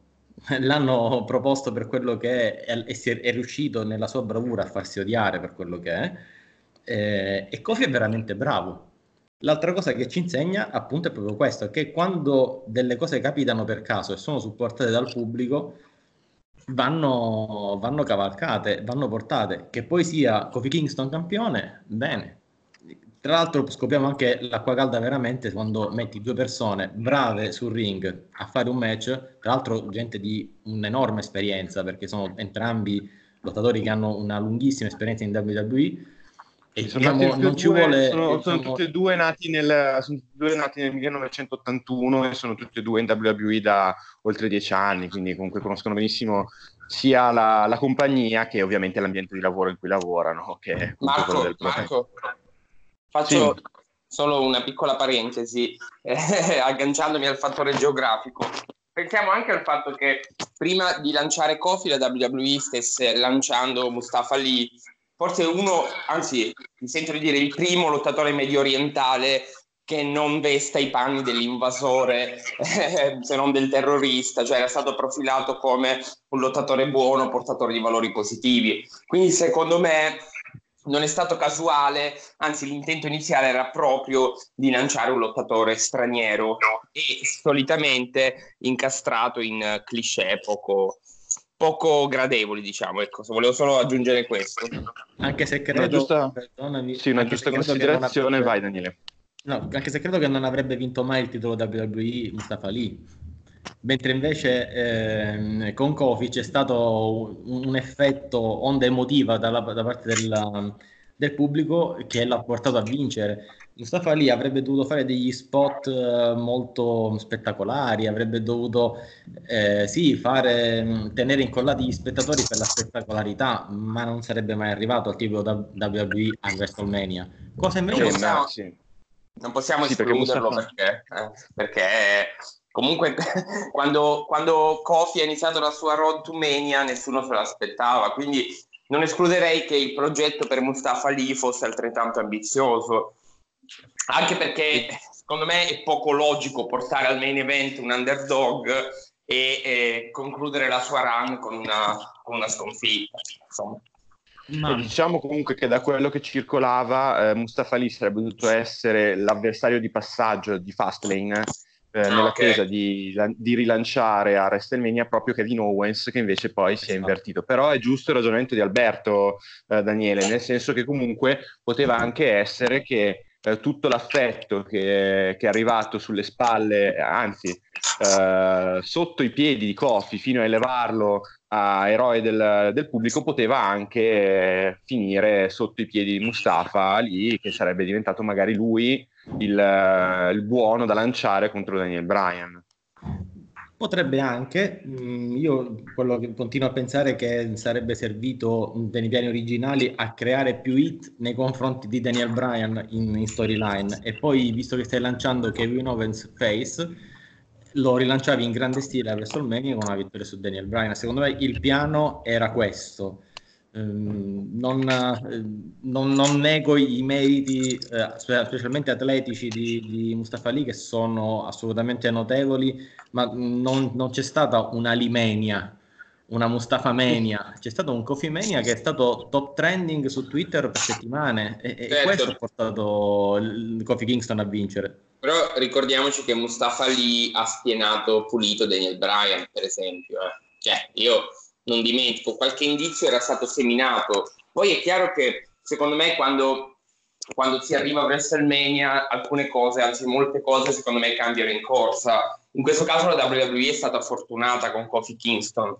l'hanno proposto per quello che è e è, è, riuscito nella sua bravura a farsi odiare per quello che è eh, e Kofi è veramente bravo. L'altra cosa che ci insegna appunto è proprio questo che quando delle cose capitano per caso e sono supportate dal pubblico vanno, vanno cavalcate vanno portate. Che poi sia Kofi Kingston campione bene tra l'altro scopriamo anche l'acqua calda veramente quando metti due persone brave sul ring a fare un match, tra l'altro gente di un'enorme esperienza perché sono entrambi lottatori che hanno una lunghissima esperienza in WWE e. Sono diciamo, non ci vuole sono, sono tutti e due nati nel, sono due nati nel 1981 e sono tutti e due in WWE da oltre dieci anni quindi comunque conoscono benissimo sia la, la compagnia che ovviamente l'ambiente di lavoro in cui lavorano che Marco, Marco Faccio sì. solo una piccola parentesi, eh, agganciandomi al fattore geografico. Pensiamo anche al fatto che prima di lanciare Kofi la WWE stesse lanciando Mustafa Lee, forse uno, anzi mi sento di dire il primo lottatore medio orientale che non vesta i panni dell'invasore eh, se non del terrorista, cioè era stato profilato come un lottatore buono, portatore di valori positivi. Quindi secondo me non è stato casuale, anzi l'intento iniziale era proprio di lanciare un lottatore straniero e solitamente incastrato in cliché poco, poco gradevoli, diciamo. Ecco, volevo solo aggiungere questo. Anche se credo... Una giusta, sì, una giusta considerazione, avrebbe... vai Daniele. No, anche se credo che non avrebbe vinto mai il titolo WWE Mustafa Lee mentre invece eh, con Kofi c'è stato un, un effetto onda emotiva dalla, da parte della, del pubblico che l'ha portato a vincere. Mustafa lì avrebbe dovuto fare degli spot eh, molto spettacolari, avrebbe dovuto eh, sì, fare, tenere incollati gli spettatori per la spettacolarità, ma non sarebbe mai arrivato al tipo WWE a WrestleMania. Cosa invece non possiamo, non possiamo sì, escluderlo perché, perché, eh, perché Comunque, quando, quando Kofi ha iniziato la sua road to Mania, nessuno se l'aspettava. Quindi non escluderei che il progetto per Mustafa Lee fosse altrettanto ambizioso. Anche perché secondo me è poco logico portare al main event un underdog e, e concludere la sua run con una, con una sconfitta. Insomma. Ma... Diciamo comunque che da quello che circolava, eh, Mustafa Lee sarebbe dovuto essere l'avversario di passaggio di Fastlane eh, ah, nell'attesa okay. di, di, rilanciare a WrestleMania proprio Kevin Owens che invece poi si è esatto. invertito però è giusto il ragionamento di Alberto eh, Daniele nel senso che comunque poteva anche essere che eh, tutto l'affetto che, che, è arrivato sulle spalle anzi eh, sotto i piedi di Kofi fino a elevarlo a eroe del, del pubblico poteva anche finire sotto i piedi di Mustafa lì che sarebbe diventato magari lui il, il buono da lanciare contro Daniel Bryan. Potrebbe anche, mm, io quello che continuo a pensare è che sarebbe servito nei piani originali a creare più hit nei confronti di Daniel Bryan in, in storyline e poi visto che stai lanciando Kevin Owens face lo rilanciavi in grande stile a WrestleMania con una vittoria su Daniel Bryan. Secondo me il piano era questo. Ehm, non, ehm, non, non, nego i meriti, eh, specialmente atletici, di, di, Mustafa Ali, che sono assolutamente notevoli, ma non, non c'è stata una Limenia, una Mustafa Mania, c'è stato un Coffee Mania che è stato top trending su Twitter per settimane e, certo. e questo ha portato il Kofi Kingston a vincere. Però ricordiamoci che Mustafa lì ha spienato pulito Daniel Bryan, per esempio. Eh. Cioè, io non dimentico, qualche indizio era stato seminato. Poi è chiaro che secondo me quando, quando si arriva a WrestleMania alcune cose, anzi molte cose secondo me cambiano in corsa. In questo caso la WWE è stata fortunata con Kofi Kingston.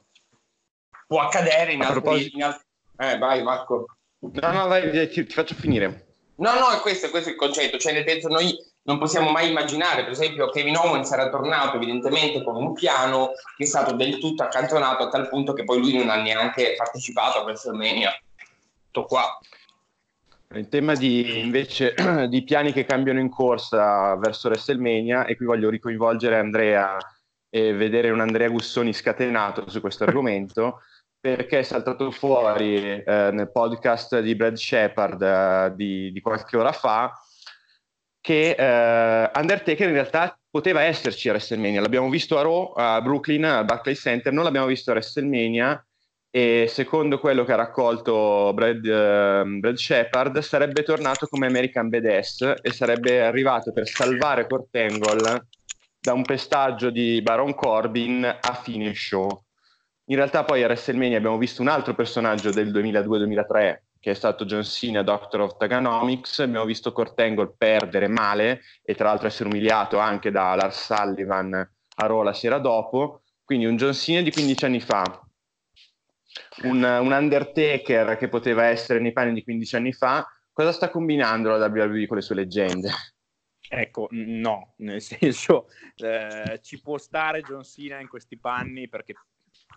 Può accadere in altri... In altri... Eh, vai Marco. No, no, vai, ti, ti faccio finire. No, no, è questo, è questo il concetto. Cioè, nel senso, noi non possiamo mai immaginare, per esempio, Kevin Owens era tornato evidentemente con un piano che è stato del tutto accantonato a tal punto che poi lui non ha neanche partecipato a WrestleMania. Tutto qua. In tema di, invece di piani che cambiano in corsa verso WrestleMania, e qui voglio ricoinvolgere Andrea e vedere un Andrea Gussoni scatenato su questo argomento, perché è saltato fuori eh, nel podcast di Brad Shepard eh, di, di, qualche ora fa che eh, Undertaker in realtà poteva esserci a WrestleMania. L'abbiamo visto a Raw, a Brooklyn, al Barclays Center, non l'abbiamo visto a WrestleMania e secondo quello che ha raccolto Brad, uh, Brad Shepard sarebbe tornato come American Badass e sarebbe arrivato per salvare Kurt Angle da un pestaggio di Baron Corbin a fine show. In realtà poi a WrestleMania abbiamo visto un altro personaggio del 2002-2003 che è stato John Cena, Doctor of Taganomics, abbiamo visto Kurt Angle perdere male e tra l'altro essere umiliato anche da Lars Sullivan a Raw la sera dopo, quindi un John Cena di 15 anni fa, un, un, Undertaker che poteva essere nei panni di 15 anni fa, cosa sta combinando la WWE con le sue leggende? Ecco, no, nel senso eh, ci può stare John Cena in questi panni perché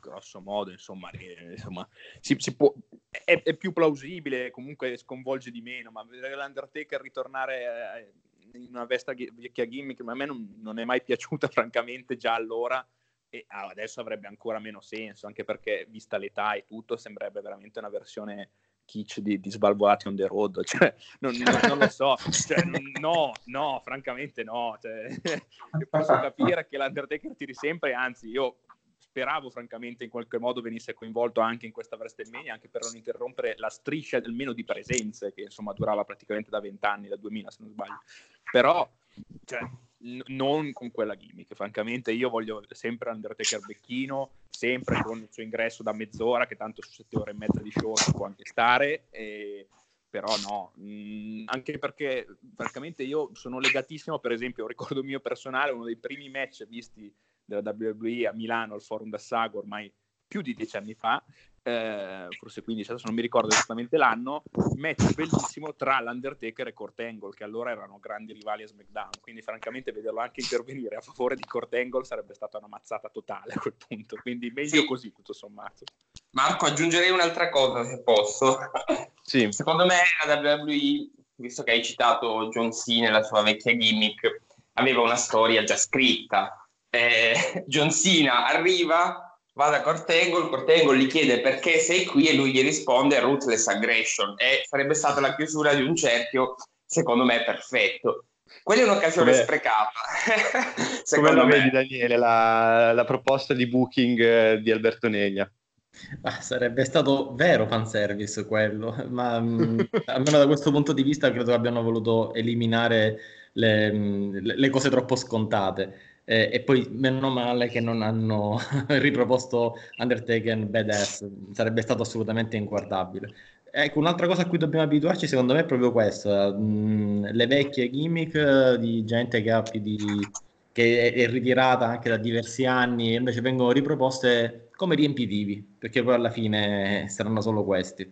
grosso modo insomma, insomma si, si può, è, è, più plausibile, comunque sconvolge di meno, ma vedere l'Undertaker ritornare eh, in una vesta vecchia gimmick a me non, non è mai piaciuta francamente già allora e adesso avrebbe ancora meno senso, anche perché vista l'età e tutto sembrerebbe veramente una versione kitsch di, di Svalvolati on the road, cioè, non, non, non lo so, cioè, no, no, francamente no, cioè, posso capire che l'Undertaker tiri sempre, anzi io speravo francamente in qualche modo venisse coinvolto anche in questa WrestleMania, anche per non interrompere la striscia almeno di presenze, che insomma durava praticamente da vent'anni, da 2000 se non sbaglio, però cioè, n- non con quella gimmick. Francamente, io voglio sempre Undertaker Becchino, sempre con il suo ingresso da mezz'ora, che tanto su sette ore e mezza di show può anche stare. E... Però no, mh, anche perché francamente io sono legatissimo, per esempio, un ricordo mio personale, uno dei primi match visti della WWE a Milano al Forum da Sago ormai più di dieci anni fa, eh, forse 15, adesso non mi ricordo esattamente l'anno, match bellissimo tra l'Undertaker e Kurt Angle, che allora erano grandi rivali a SmackDown, quindi francamente vederlo anche intervenire a favore di Kurt Angle sarebbe stata una mazzata totale a quel punto, quindi meglio sì. così tutto sommato. Marco, aggiungerei un'altra cosa se posso. Sì. Secondo me la WWE, visto che hai citato John Cena e la sua vecchia gimmick, aveva una storia già scritta. Eh, John Cena arriva, va da Cortangle, Cortangle gli chiede perché sei qui e lui gli risponde ruthless aggression e sarebbe stata la chiusura di un cerchio secondo me perfetto. Quella è un'occasione come, sprecata. come la vedi Daniele, la, la, proposta di booking eh, di Alberto Neglia? Ah, sarebbe stato vero fanservice quello, ma mh, mm, almeno da questo punto di vista credo che abbiano voluto eliminare le, mm, le cose troppo scontate eh, e poi meno male che non hanno riproposto Undertaker Badass, sarebbe stato assolutamente inguardabile. Ecco, un'altra cosa a cui dobbiamo abituarci secondo me è proprio questo, mh, le vecchie gimmick di gente che, ha più di, che è, è ritirata anche da diversi anni e invece vengono riproposte come riempitivi, perché poi alla fine saranno solo questi.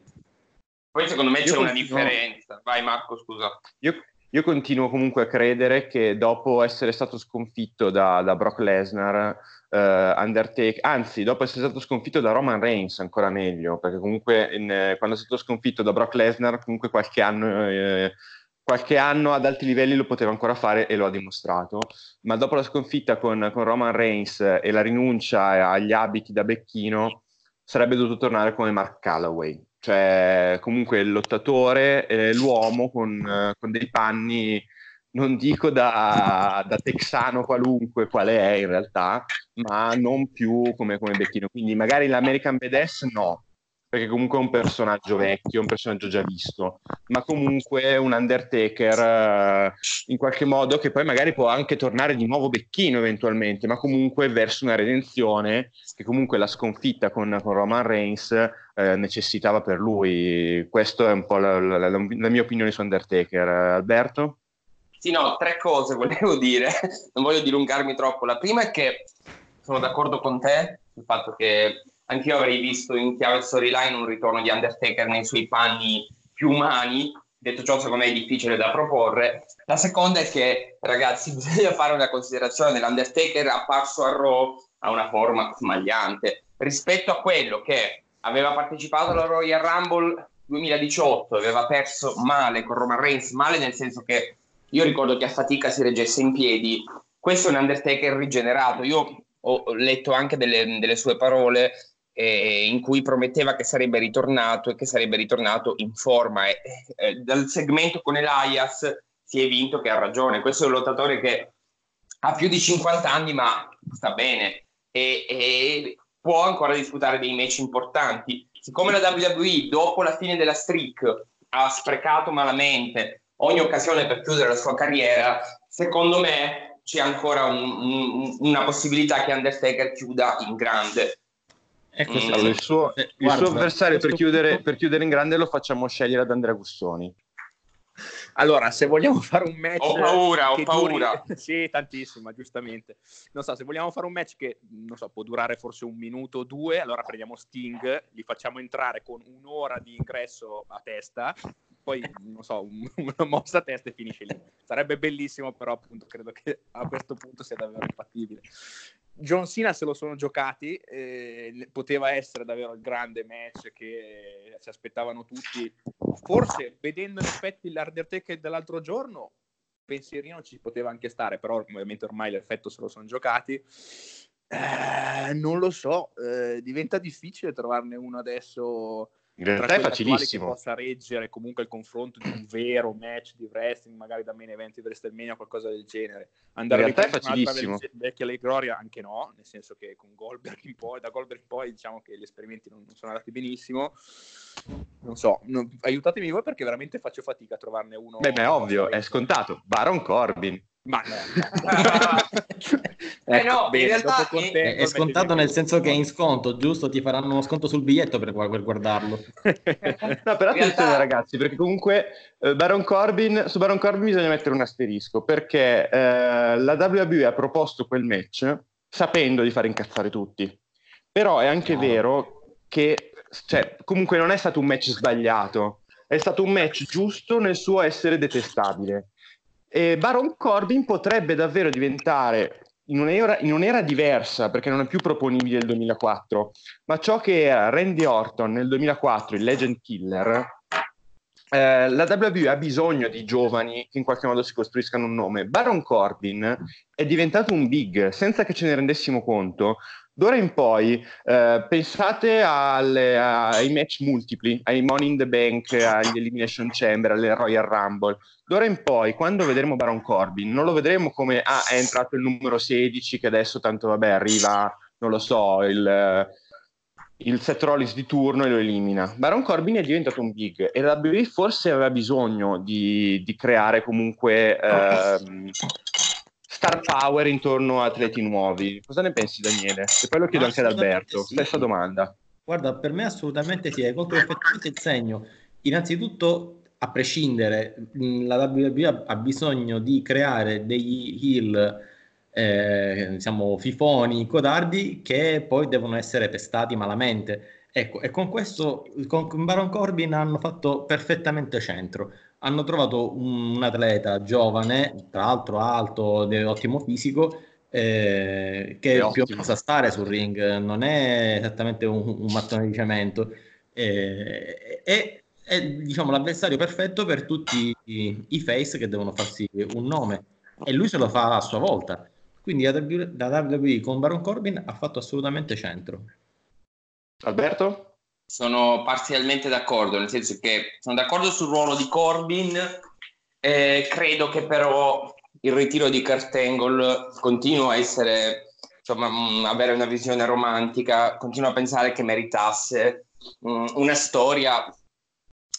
Poi secondo me c'è Io una continuo... differenza. Vai Marco, scusa. Io io continuo comunque a credere che dopo essere stato sconfitto da, da Brock Lesnar, uh, Undertaker, anzi dopo essere stato sconfitto da Roman Reigns ancora meglio, perché comunque in, eh, quando è stato sconfitto da Brock Lesnar comunque qualche anno, eh, qualche anno ad alti livelli lo poteva ancora fare e lo ha dimostrato, ma dopo la sconfitta con, con Roman Reigns e la rinuncia agli abiti da becchino sarebbe dovuto tornare come Mark Calloway cioè comunque il lottatore, eh, l'uomo con, con, dei panni, non dico da, da, texano qualunque, quale è in realtà, ma non più come, come Becchino. Quindi magari l'American Badass no, perché comunque è un personaggio vecchio, un personaggio già visto, ma comunque un Undertaker eh, in qualche modo che poi magari può anche tornare di nuovo Becchino eventualmente, ma comunque verso una redenzione che comunque la sconfitta con, con Roman Reigns eh, necessitava per lui. Questa è un po' la, la, la, la mia opinione su Undertaker. Alberto? Sì, no, tre cose volevo dire, non voglio dilungarmi troppo. La prima è che sono d'accordo con te sul fatto che anch'io avrei visto in chiave storyline un ritorno di Undertaker nei suoi panni più umani, detto ciò secondo me è difficile da proporre. La seconda è che ragazzi bisogna fare una considerazione, l'Undertaker apparso a Raw ha una forma smagliante. Rispetto a quello che aveva partecipato alla Royal Rumble 2018, aveva perso male con Roman Reigns, male nel senso che io ricordo che a fatica si reggesse in piedi, questo è un Undertaker rigenerato, io ho letto anche delle, delle sue parole eh, in cui prometteva che sarebbe ritornato e che sarebbe ritornato in forma. E, eh, dal segmento con Elias si è vinto che ha ragione. Questo è un lottatore che ha più di 50 anni, ma sta bene e, e può ancora disputare dei match importanti. Siccome la WWE, dopo la fine della streak, ha sprecato malamente ogni occasione per chiudere la sua carriera, secondo me c'è ancora un, un, una possibilità che Undertaker chiuda in grande. Ecco, mm. allora, il, suo, eh, il suo, avversario per chiudere, per chiudere, in grande lo facciamo scegliere ad Andrea Gussoni. Allora, se vogliamo fare un match... Ho paura, ho paura. Duri... sì, tantissimo, giustamente. Non so, se vogliamo fare un match che, non so, può durare forse un minuto o due, allora prendiamo Sting, li facciamo entrare con un'ora di ingresso a testa, poi, non so, un, una mossa a testa e finisce lì. Sarebbe bellissimo, però appunto credo che a questo punto sia davvero infattibile. John Cena se lo sono giocati, eh, poteva essere davvero il grande match che si aspettavano tutti. Forse vedendo in effetti l'Undertaker dell'altro giorno, pensierino ci poteva anche stare, però ovviamente ormai l'effetto se lo sono giocati. Eh, non lo so, eh, diventa difficile trovarne uno adesso in realtà è facilissimo. Che possa reggere comunque il confronto di un vero match di wrestling, magari da main event di WrestleMania o qualcosa del genere. Andare in realtà è facilissimo. Vecchia lei gloria anche no, nel senso che con Goldberg in poi, da Goldberg in poi diciamo che gli esperimenti non, non sono andati benissimo. Non so, non, aiutatemi voi perché veramente faccio fatica a trovarne uno. Beh, è ovvio, è scontato. Baron Corbin. Ma no, eh no, bene, in realtà è, è scontato nel senso che è in sconto, giusto? Ti faranno uno sconto sul biglietto per, per guardarlo. no, però attenzione realtà... ragazzi, perché comunque eh, Baron Corbin, su Baron Corbin bisogna mettere un asterisco, perché eh, la WWE ha proposto quel match sapendo di far incazzare tutti. Però è anche no. vero che cioè, comunque non è stato un match sbagliato, è stato un match giusto nel suo essere detestabile e Baron Corbin potrebbe davvero diventare in un'era, in un'era, diversa perché non è più proponibile del 2004, ma ciò che era Randy Orton nel 2004, il Legend Killer, eh, la WWE ha bisogno di giovani che in qualche modo si costruiscano un nome. Baron Corbin è diventato un big senza che ce ne rendessimo conto. D'ora in poi eh, pensate alle, ai match multipli, ai Money in the Bank, agli Elimination Chamber, alle Royal Rumble. D'ora in poi, quando vedremo Baron Corbin, non lo vedremo come ah, è entrato il numero 16, che adesso tanto vabbè arriva, non lo so, il, il Seth Rollins di turno e lo elimina. Baron Corbin è diventato un big e la WWE forse aveva bisogno di, di creare comunque. Ehm, star power intorno a atleti nuovi. Cosa ne pensi, Daniele? E poi lo chiedo anche ad Alberto. Sì. Stessa domanda. Guarda, per me assolutamente sì, hai colto perfettamente il segno. Innanzitutto, a prescindere, la WWE ha bisogno di creare degli heel, eh, diciamo, fifoni, codardi, che poi devono essere testati malamente. Ecco, e con questo, con Baron Corbin hanno fatto perfettamente centro hanno trovato un, un atleta giovane, tra l'altro alto, di ottimo fisico, eh, che è più o meno sa stare sul ring, non è esattamente un, un mattone di cemento. Eh, è, è diciamo, l'avversario perfetto per tutti i, i, face che devono farsi un nome e lui se lo fa a sua volta. Quindi la WWE con Baron Corbin ha fatto assolutamente centro. Alberto? sono parzialmente d'accordo, nel senso che sono d'accordo sul ruolo di Corbin, eh, credo che però il ritiro di Angle continua a essere, insomma, mm, avere una visione romantica, continuo a pensare che meritasse mh, mm, una storia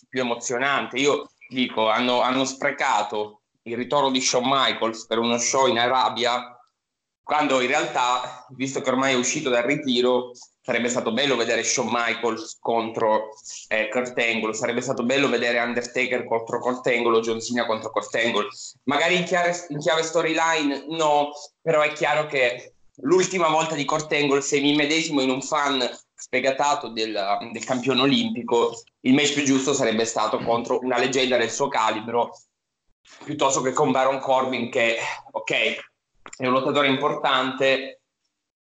più emozionante. Io dico, hanno, hanno sprecato il ritorno di Shawn Michaels per uno show in Arabia, quando in realtà, visto che ormai è uscito dal ritiro, sarebbe stato bello vedere Shawn Michaels contro eh, Kurt Angle, sarebbe stato bello vedere Undertaker contro Kurt Angle John Cena contro Kurt Angle. Magari in chiave, in chiave storyline no, però è chiaro che l'ultima volta di Kurt Angle, se mi medesimo in un fan sfegatato del, del campione olimpico, il match più giusto sarebbe stato contro una leggenda del suo calibro, piuttosto che con Baron Corbin che, ok, è un lottatore importante,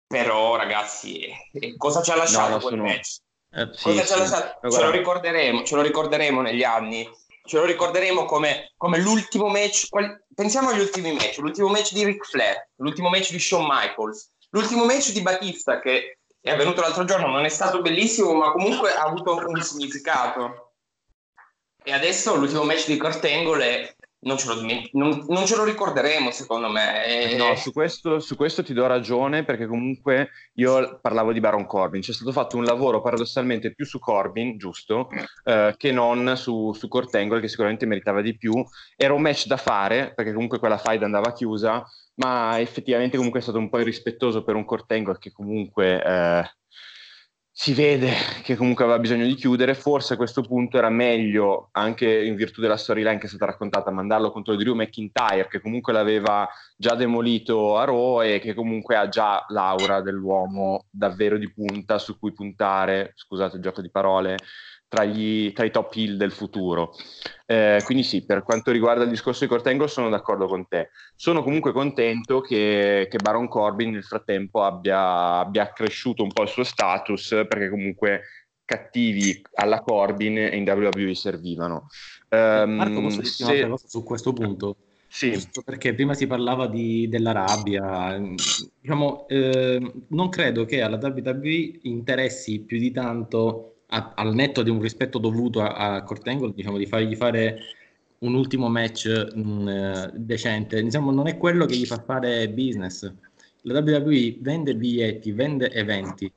però ragazzi, cosa ci ha lasciato no, quel sono... match? Eh, sì, cosa ci ha lasciato? Ce lo ricorderemo, ce lo ricorderemo negli anni ce lo ricorderemo come, come l'ultimo match. Quali, pensiamo agli ultimi match: l'ultimo match di Ric Flair, l'ultimo match di Shawn Michaels, l'ultimo match di Batista che è avvenuto l'altro giorno. Non è stato bellissimo, ma comunque ha avuto un significato. E adesso l'ultimo match di Kurt Angle è non ce, lo, non, non ce lo ricorderemo secondo me. E... No, su questo, su questo, ti do ragione perché comunque io parlavo di Baron Corbin, c'è stato fatto un lavoro paradossalmente più su Corbin, giusto, eh, che non su, su Kurt Angle che sicuramente meritava di più. Era un match da fare perché comunque quella fight andava chiusa, ma effettivamente comunque è stato un po' irrispettoso per un Kurt Angle che comunque... Eh, si vede che comunque aveva bisogno di chiudere, forse a questo punto era meglio, anche in virtù della storyline che è stata raccontata, mandarlo contro Drew McIntyre, che comunque l'aveva già demolito a Raw e che comunque ha già l'aura dell'uomo davvero di punta su cui puntare, scusate il gioco di parole, tra, gli, tra i top hill del futuro. Eh, quindi sì, per quanto riguarda il discorso di Cortengo sono d'accordo con te. Sono comunque contento che, che Baron Corbin nel frattempo abbia, abbia cresciuto un po' il suo status perché comunque cattivi alla Corbin in WWE servivano. Um, Marco, posso dirti se... un'altra cosa su questo punto? Sì. Perché prima si parlava di, della rabbia. Diciamo, eh, non credo che alla WWE interessi più di tanto a, al netto di un rispetto dovuto a, a Kurt Angle, diciamo, di fargli fare un ultimo match mh, mm, eh, decente, diciamo, non è quello che gli fa fare business. La WWE vende biglietti, vende eventi.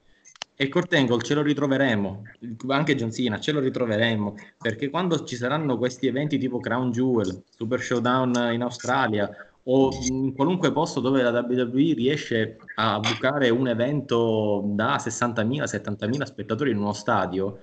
E Kurt Angle ce lo ritroveremo, anche John Cena ce lo ritroveremo, perché quando ci saranno questi eventi tipo Crown Jewel, Super Showdown in Australia o in qualunque posto dove la WWE riesce a bucare un evento da 60.000, 70.000 spettatori in uno stadio,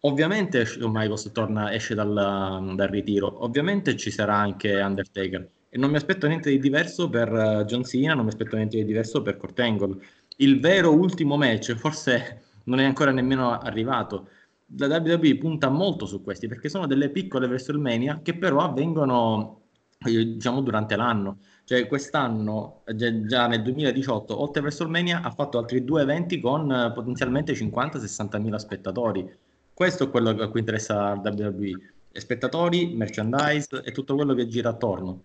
ovviamente Michaels torna, esce dal, dal, ritiro, ovviamente ci sarà anche Undertaker e non mi aspetto niente di diverso per eh, John Cena, non mi aspetto niente di diverso per Kurt Angle. Il vero ultimo match forse non è ancora nemmeno arrivato. La WWE punta molto su questi perché sono delle piccole WrestleMania che però avvengono diciamo durante l'anno. Cioè quest'anno, già nel 2018, oltre a WrestleMania ha fatto altri due eventi con eh, potenzialmente 50-60 mila spettatori. Questo è quello a cui interessa la WWE. Spettatori, merchandise e tutto quello che gira attorno.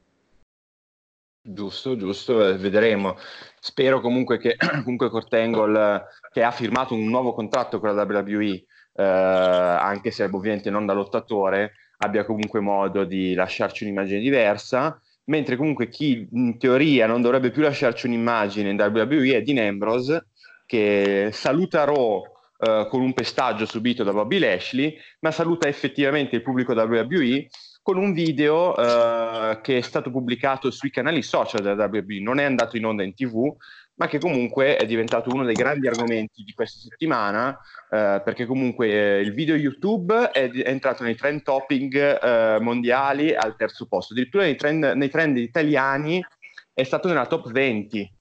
Giusto, giusto, eh, vedremo. Spero comunque che comunque Cortangle, che ha firmato un nuovo contratto con la WWE, eh, anche se ovviamente non da lottatore, abbia comunque modo di lasciarci un'immagine diversa, mentre comunque chi in teoria non dovrebbe più lasciarci un'immagine in WWE è Dean Ambrose, che saluta Raw eh, con un pestaggio subito da Bobby Lashley, ma saluta effettivamente il pubblico WWE con un video eh, che è stato pubblicato sui canali social della WWE, non è andato in onda in tv, ma che comunque è diventato uno dei grandi argomenti di questa settimana, eh, perché comunque eh, il video YouTube è, è, entrato nei trend topping eh, mondiali al terzo posto, addirittura nei trend, nei trend italiani è stato nella top 20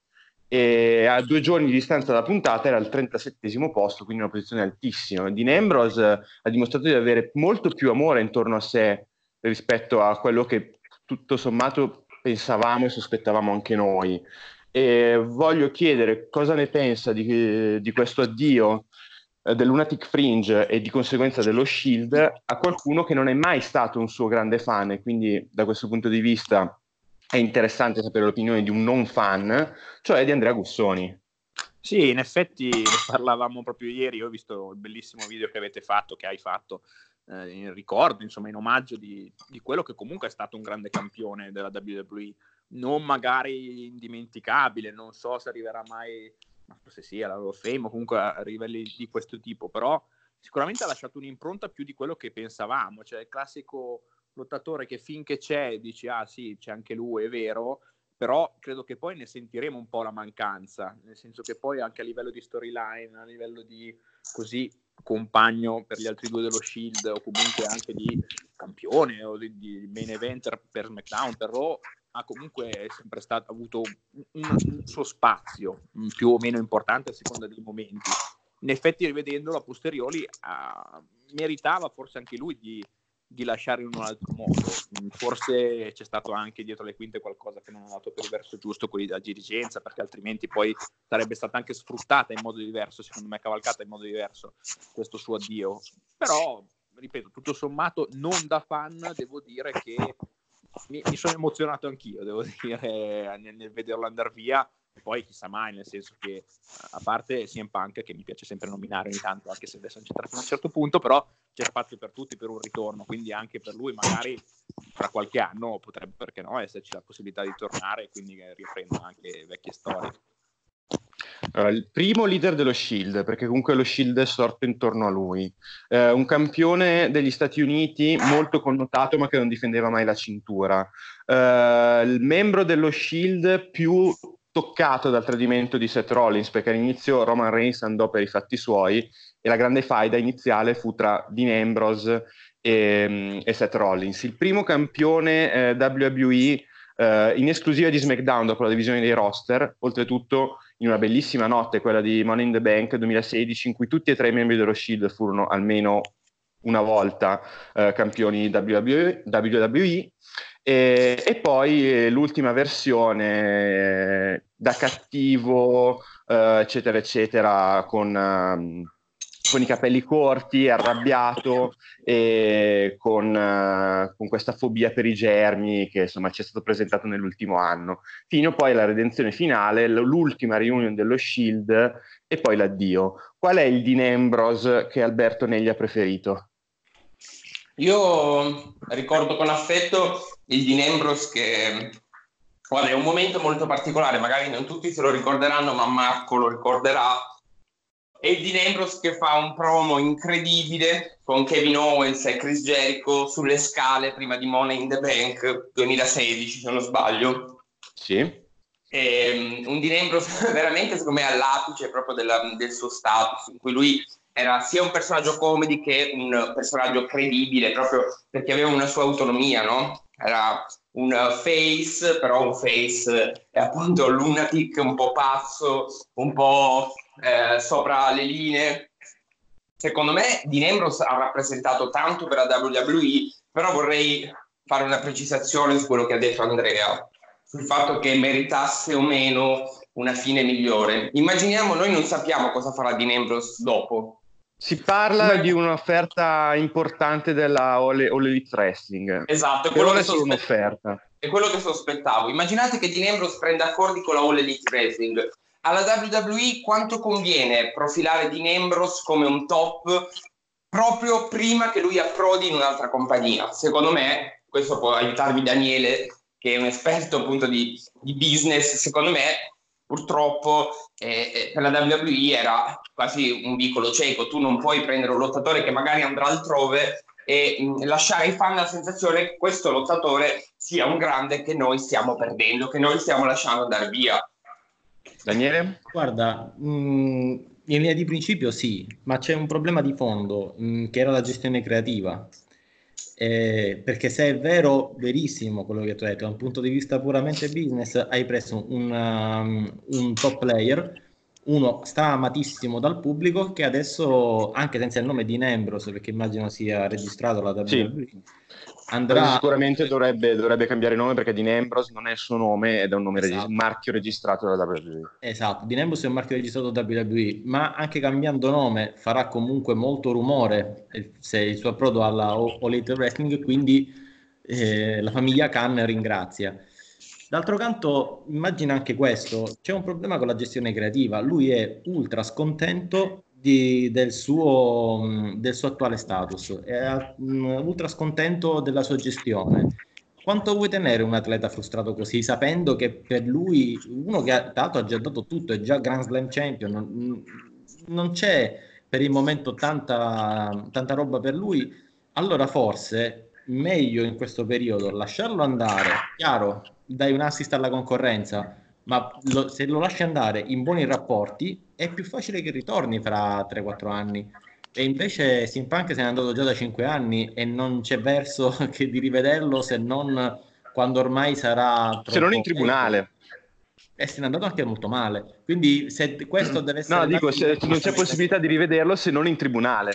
e a due giorni di distanza dalla puntata era al 37 posto, quindi una posizione altissima. Dean Ambrose ha dimostrato di avere molto più amore intorno a sé rispetto a quello che tutto sommato pensavamo e sospettavamo anche noi e voglio chiedere cosa ne pensa di, di questo addio eh, del Lunatic Fringe e di conseguenza dello Shield a qualcuno che non è mai stato un suo grande fan. E quindi da questo punto di vista è interessante sapere l'opinione di un non fan, cioè di Andrea Gussoni. Sì, in effetti ne parlavamo proprio ieri, ho visto il bellissimo video che avete fatto, che hai fatto, eh, in ricordo, insomma, in omaggio di, di, quello che comunque è stato un grande campione della WWE non magari indimenticabile, non so se arriverà mai, ma forse sì, alla of Fame o comunque a livelli di questo tipo, però sicuramente ha lasciato un'impronta più di quello che pensavamo, cioè il classico lottatore che finché c'è dici ah sì, c'è anche lui, è vero, però credo che poi ne sentiremo un po' la mancanza, nel senso che poi anche a livello di storyline, a livello di così compagno per gli altri due dello Shield o comunque anche di campione o di, di main event per SmackDown, per Raw, ha comunque sempre stato, avuto un, un, suo spazio più o meno importante a seconda dei momenti. in effetti rivedendolo a posteriori uh, meritava forse anche lui di, di, lasciare in un altro modo. Mm, forse c'è stato anche dietro le quinte qualcosa che non ha dato per il verso giusto quelli della dirigenza, perché altrimenti poi sarebbe stata anche sfruttata in modo diverso, secondo me cavalcata in modo diverso questo suo addio. Però, ripeto, tutto sommato, non da fan, devo dire che mi, mi sono emozionato anch'io, devo dire, nel, nel vederlo andare via poi chissà mai, nel senso che a parte CM Punk che mi piace sempre nominare ogni tanto, anche se adesso non c'è fino a un certo punto, però c'è spazio per tutti per un ritorno, quindi anche per lui magari tra qualche anno potrebbe, perché no, esserci la possibilità di tornare e quindi riprendere anche vecchie storie. Allora, il primo leader dello Shield, perché comunque lo Shield è sorto intorno a lui, eh, un campione degli Stati Uniti molto connotato ma che non difendeva mai la cintura, eh, il membro dello Shield più toccato dal tradimento di Seth Rollins, perché all'inizio Roman Reigns andò per i fatti suoi e la grande faida iniziale fu tra Dean Ambrose e, e Seth Rollins. Il primo campione eh, WWE eh, in esclusiva di SmackDown dopo la divisione dei roster, oltretutto in una bellissima notte, quella di Money in the Bank 2016, in cui tutti e tre i membri dello Shield furono almeno una volta eh, campioni WWE, WWE e, e. Poi eh, l'ultima versione eh, da cattivo, eh, eccetera, eccetera, con, um, con, i capelli corti, arrabbiato e con, uh, con, questa fobia per i germi che insomma ci è stato presentato nell'ultimo anno, fino poi alla redenzione finale, l'ultima reunion dello Shield e poi l'addio. Qual è il Dean Ambrose che Alberto Negli ha preferito? Io ricordo con affetto il di Nembros che guarda, è un momento molto particolare, magari non tutti se lo ricorderanno, ma Marco lo ricorderà. È il di Nembros che fa un promo incredibile con Kevin Owens e Chris Jericho sulle scale prima di Money in the Bank 2016, se non sbaglio. Sì. E, um, un Dean Ambrose veramente secondo me all'apice proprio della, del suo status in cui lui era sia un personaggio comedy che un personaggio credibile, proprio perché aveva una sua autonomia, no? Era un face, però un face è appunto lunatic, un po' pazzo, un po' eh, sopra le linee. Secondo me Dean Ambrose ha rappresentato tanto per la WWE, però vorrei fare una precisazione su quello che ha detto Andrea, sul fatto che meritasse o meno una fine migliore. Immaginiamo, noi non sappiamo cosa farà Dean Ambrose dopo, si parla Beh. di un'offerta importante della All, All Elite Wrestling. Esatto, è quello che è solo un'offerta. È quello che sospettavo. Immaginate che Dean Ambrose prenda accordi con la All Elite Wrestling. Alla WWE quanto conviene profilare Dean Ambrose come un top proprio prima che lui approdi in un'altra compagnia? Secondo me, questo può aiutarmi Daniele, che è un esperto appunto di, di business, secondo me purtroppo eh, eh per la WWE era quasi un vicolo cieco, tu non puoi prendere un lottatore che magari andrà altrove e mm, lasciare ai fan la sensazione che questo lottatore sia un grande che noi stiamo perdendo, che noi stiamo lasciando andare via. Daniele? Guarda, mh, mm, in linea di principio sì, ma c'è un problema di fondo mh, mm, che era la gestione creativa. Eh, perché se è vero, verissimo quello che tu hai detto, da un punto di vista puramente business, hai preso un, um, un top player, uno stramatissimo dal pubblico, che adesso, anche senza il nome di Nembros, perché immagino sia registrato la WWE, sì andrà... Sicuramente dovrebbe, dovrebbe, cambiare nome perché Dean Ambrose non è il suo nome ed è un, nome esatto. un marchio registrato dalla WWE. Esatto, Dean Ambrose è un marchio registrato da WWE, ma anche cambiando nome farà comunque molto rumore se il suo approdo alla All Elite Wrestling, quindi eh, la famiglia Khan ringrazia. D'altro canto, immagina anche questo, c'è un problema con la gestione creativa, lui è ultra scontento di, del, suo, del, suo, attuale status, è ultra scontento della sua gestione. Quanto vuoi tenere un atleta frustrato così, sapendo che per lui, uno che ha, dato, ha già dato tutto, è già Grand Slam Champion, non, non c'è per il momento tanta, tanta roba per lui, allora forse meglio in questo periodo lasciarlo andare, chiaro, dai un assist alla concorrenza, ma lo, se lo lasci andare in buoni rapporti è più facile che ritorni fra 3-4 anni. E invece Simpunk se n'è andato già da 5 anni e non c'è verso che di rivederlo se non quando ormai sarà... Se non in tribunale. e se n'è andato anche molto male. Quindi se questo deve essere... No, dico, se, non c'è possibilità di rivederlo se non in tribunale.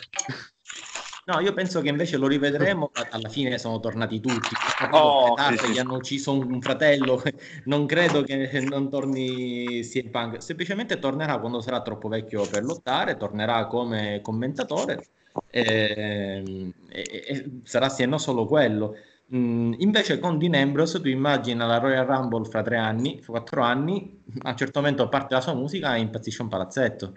No, io penso che invece lo rivedremo. Alla fine sono tornati tutti. Oh, Tarpe, sì, sì. gli hanno ucciso un fratello. Non credo che non torni CM Punk. Semplicemente tornerà quando sarà troppo vecchio per lottare. Tornerà come commentatore. E, e- e sarà sì e no solo quello. Mm, invece con Dean Ambrose tu immagina la Royal Rumble fra tre anni, fra quattro anni, a un certo momento parte la sua musica e impazzisce un palazzetto.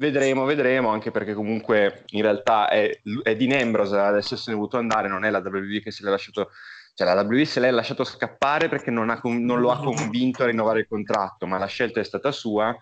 Vedremo, vedremo, anche perché comunque in realtà è, è Dean Ambrose ad essersene voluto andare, non è la WWE che se l'è lasciato, cioè la WWE se l'è lasciato scappare perché non, ha non lo ha convinto a rinnovare il contratto, ma la scelta è stata sua.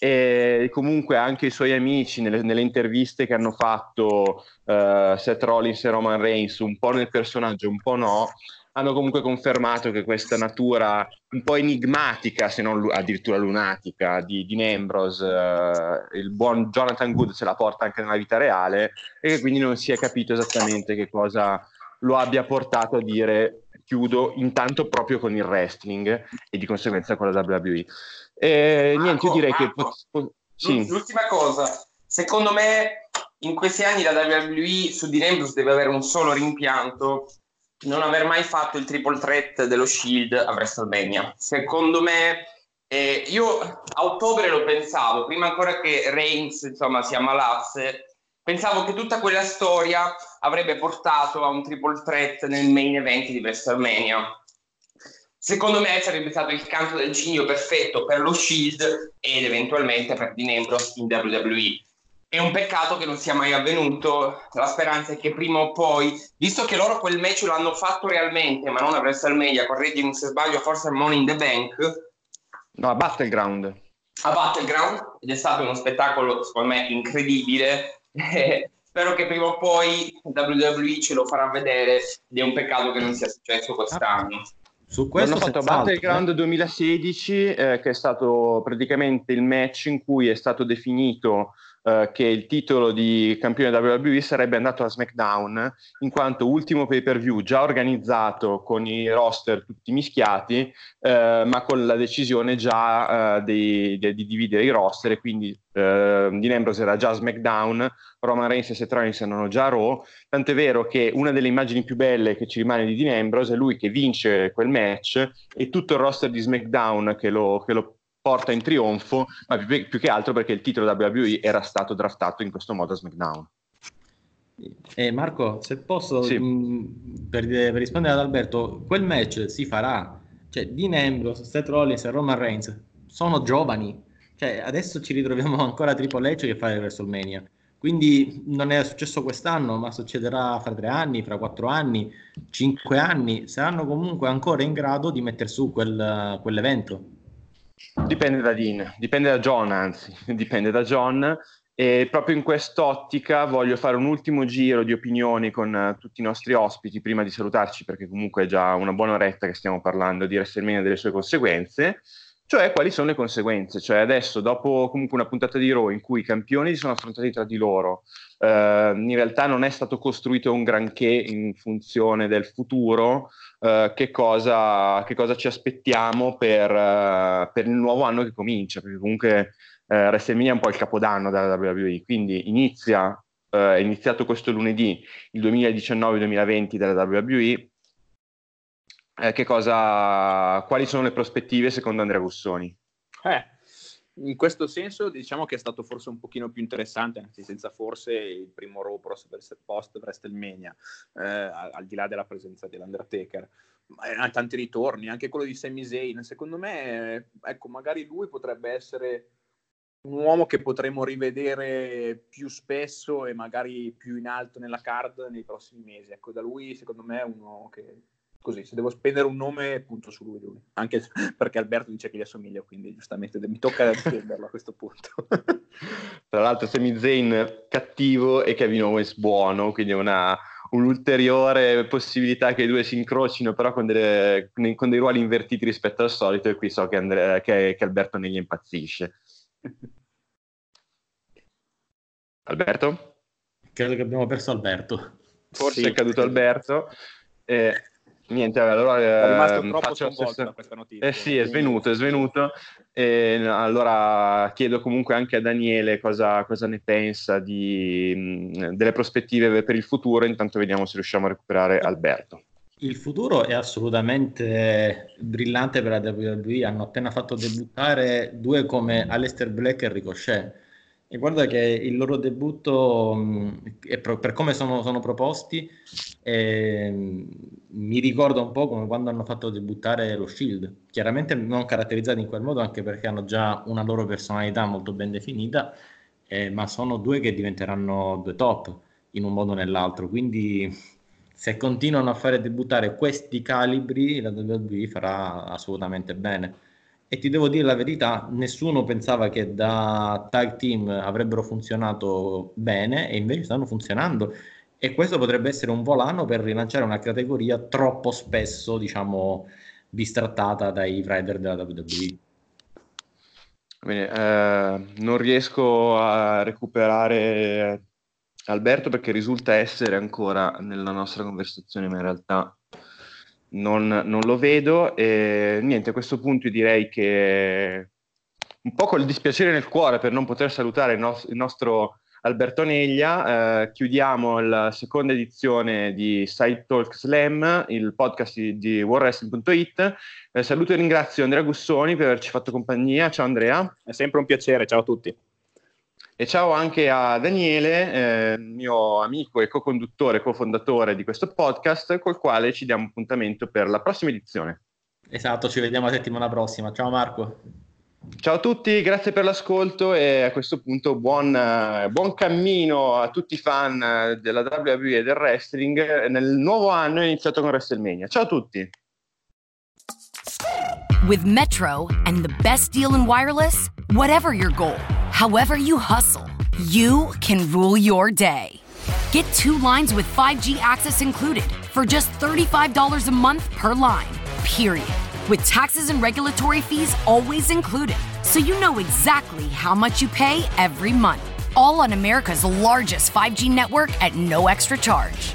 E comunque anche i suoi amici nelle, nelle interviste che hanno fatto eh, Seth Rollins e Roman Reigns, un po' nel personaggio, un po' no, hanno comunque confermato che questa natura un po' enigmatica, se non addirittura lunatica, di, di Ambrose, eh, il buon Jonathan Good se la porta anche nella vita reale e che quindi non si è capito esattamente che cosa lo abbia portato a dire chiudo intanto proprio con il wrestling e di conseguenza con la WWE. E Marco, niente, io direi che... Marco, po- po- sì. L'ultima cosa, secondo me in questi anni la WWE su Dean Ambrose deve avere un solo rimpianto, non aver mai fatto il triple threat dello Shield a WrestleMania. Secondo me, eh, io a ottobre lo pensavo, prima ancora che Reigns insomma si ammalasse, pensavo che tutta quella storia avrebbe portato a un triple threat nel main event di WrestleMania. Secondo me sarebbe stato il canto del cigno perfetto per lo Shield ed eventualmente per Dean Ambrose in WWE. È un peccato che non sia mai avvenuto. La speranza è che prima o poi, visto che loro quel match lo hanno fatto realmente, ma non a WrestleMania, correggimi se sbaglio, forse a Money in the Bank, No, a Battleground. a Battleground, ed è stato uno spettacolo, secondo me, incredibile. Eh, spero che prima o poi WWE ce lo farà vedere ed è un peccato che non sia successo quest'anno. Su questo Hanno fatto Battleground 2016, eh, che è stato praticamente il match in cui è stato definito eh, che il titolo di campione WWE sarebbe andato a SmackDown, in quanto ultimo pay per view già organizzato con i roster tutti mischiati, eh, ma con la decisione già eh, dei- de- di dividere i roster, e quindi eh, Dean Ambrose era già a SmackDown, Roman Reigns e Seth Rollins erano già Raw, Tant'è vero che una delle immagini più belle che ci rimane di Dean Ambrose è lui che vince quel match e tutto il roster di SmackDown che lo, che lo porta in trionfo, ma più, più che altro perché il titolo WWE era stato draftato in questo modo a SmackDown. Eh, Marco, se posso, Sì. mh, per, per rispondere ad Alberto, quel match si farà. Cioè, Dean Ambrose, Seth Rollins e Roman Reigns sono giovani. Cioè, adesso ci ritroviamo ancora a Triple H che fa il WrestleMania. Quindi non è successo quest'anno, ma succederà fra tre anni, fra quattro anni, cinque anni. Saranno comunque ancora in grado di mettere su quel- quell'evento. Dipende da Dean, dipende da John, anzi, dipende da John. E proprio in quest'ottica voglio fare un ultimo giro di opinioni con eh, tutti i nostri ospiti prima di salutarci, perché comunque è già una buona oretta che stiamo parlando di WrestleMania e delle sue conseguenze. Cioè, quali sono le conseguenze? Cioè, adesso, dopo comunque una puntata di Raw in cui i campioni si sono affrontati tra di loro, eh, in realtà non è stato costruito un granché in funzione del futuro, eh, che, cosa, che cosa ci aspettiamo per, eh, per il nuovo anno che comincia, perché comunque eh, WrestleMania è un po' il capodanno della WWE, quindi inizia, eh, è iniziato questo lunedì il 2019-2020 della WWE. Eh, cosa, quali sono le prospettive secondo Andrea Gussoni? Eh, in questo senso diciamo che è stato forse un pochino più interessante, anzi senza forse il primo Raw post WrestleMania, eh, al di là della presenza dell'Undertaker. Ma erano tanti ritorni, anche quello di Sami Zayn. Secondo me, eh, ecco, magari lui potrebbe essere un uomo che potremo rivedere più spesso e magari più in alto nella card nei prossimi mesi. Ecco, da lui secondo me è uno che così, se devo spendere un nome, punto su lui, lui. Anche perché Alberto dice che gli assomiglia, quindi giustamente mi tocca difenderlo a questo punto. Tra l'altro Sami Zayn cattivo e Kevin Owens buono, quindi è una, un'ulteriore possibilità che i due si incrocino, però con, delle- con dei ruoli invertiti rispetto al solito, e qui so che, Andre- che- che Alberto ne gli impazzisce. Alberto? Credo che abbiamo perso Alberto. Forse Sì. è caduto Alberto. Eh, Niente, allora è rimasto troppo sconvolto da questa notizia. Eh sì, è svenuto, è svenuto. E, allora chiedo comunque anche a Daniele cosa, cosa ne pensa di, delle prospettive per il futuro, intanto vediamo se riusciamo a recuperare Alberto. Il futuro è assolutamente brillante per la WWE, hanno appena fatto debuttare due come Aleister Black e Ricochet e guarda che il loro debutto, mh, pro- per come sono, sono proposti, eh, mi ricorda un po' come quando hanno fatto debuttare lo Shield. Chiaramente non caratterizzati in quel modo, anche perché hanno già una loro personalità molto ben definita, eh, ma sono due che diventeranno due top in un modo o nell'altro. Quindi se continuano a fare debuttare questi calibri, la WWE farà assolutamente bene e ti devo dire la verità, nessuno pensava che da tag team avrebbero funzionato bene e invece stanno funzionando e questo potrebbe essere un volano per rilanciare una categoria troppo spesso, diciamo, distrattata dai rider della WWE. Bene, eh, non riesco a recuperare Alberto perché risulta essere ancora nella nostra conversazione, ma in realtà non, non lo vedo e niente, a questo punto direi che un po' col dispiacere nel cuore per non poter salutare il, no- il nostro Alberto Neglia, eh, chiudiamo la seconda edizione di Side Talk Slam, il podcast di, di warwrestling.it. Eh, saluto e ringrazio Andrea Gussoni per averci fatto compagnia. Ciao Andrea. È sempre un piacere, ciao a tutti. E ciao anche a Daniele, eh, mio amico e co-conduttore, co-fondatore di questo podcast, col quale ci diamo appuntamento per la prossima edizione. Esatto, ci vediamo la settimana prossima. Ciao Marco. Ciao a tutti, grazie per l'ascolto e a questo punto buon, buon cammino a tutti i fan della WWE e del wrestling nel nuovo anno iniziato con WrestleMania. Ciao a tutti. With Metro and the best deal in wireless, whatever your goal, however you hustle, you can rule your day. Get two lines with 5G access included for just $35 a month per line, period. With taxes and regulatory fees always included, so you know exactly how much you pay every month. All on America's largest 5G network at no extra charge.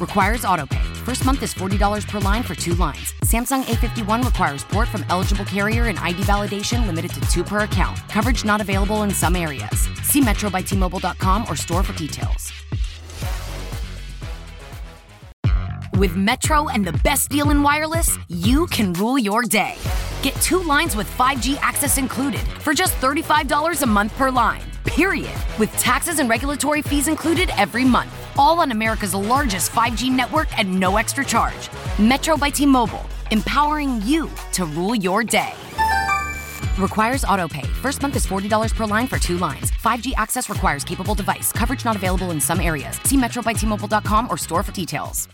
Requires autopay. First month is $40 per line for two lines. Samsung A51 requires port from eligible carrier and ID validation limited to two per account. Coverage not available in some areas. See metrobytmobile.com or store for details. With Metro and the best deal in wireless, you can rule your day. Get two lines with 5G access included for just $35 a month per line. Period. With taxes and regulatory fees included every month. All on America's largest 5G network at no extra charge. Metro by T Mobile, empowering you to rule your day. Requires autopay. First month is $40 per line for two lines. 5G access requires capable device. Coverage not available in some areas. See metrobytmobile.com or store for details.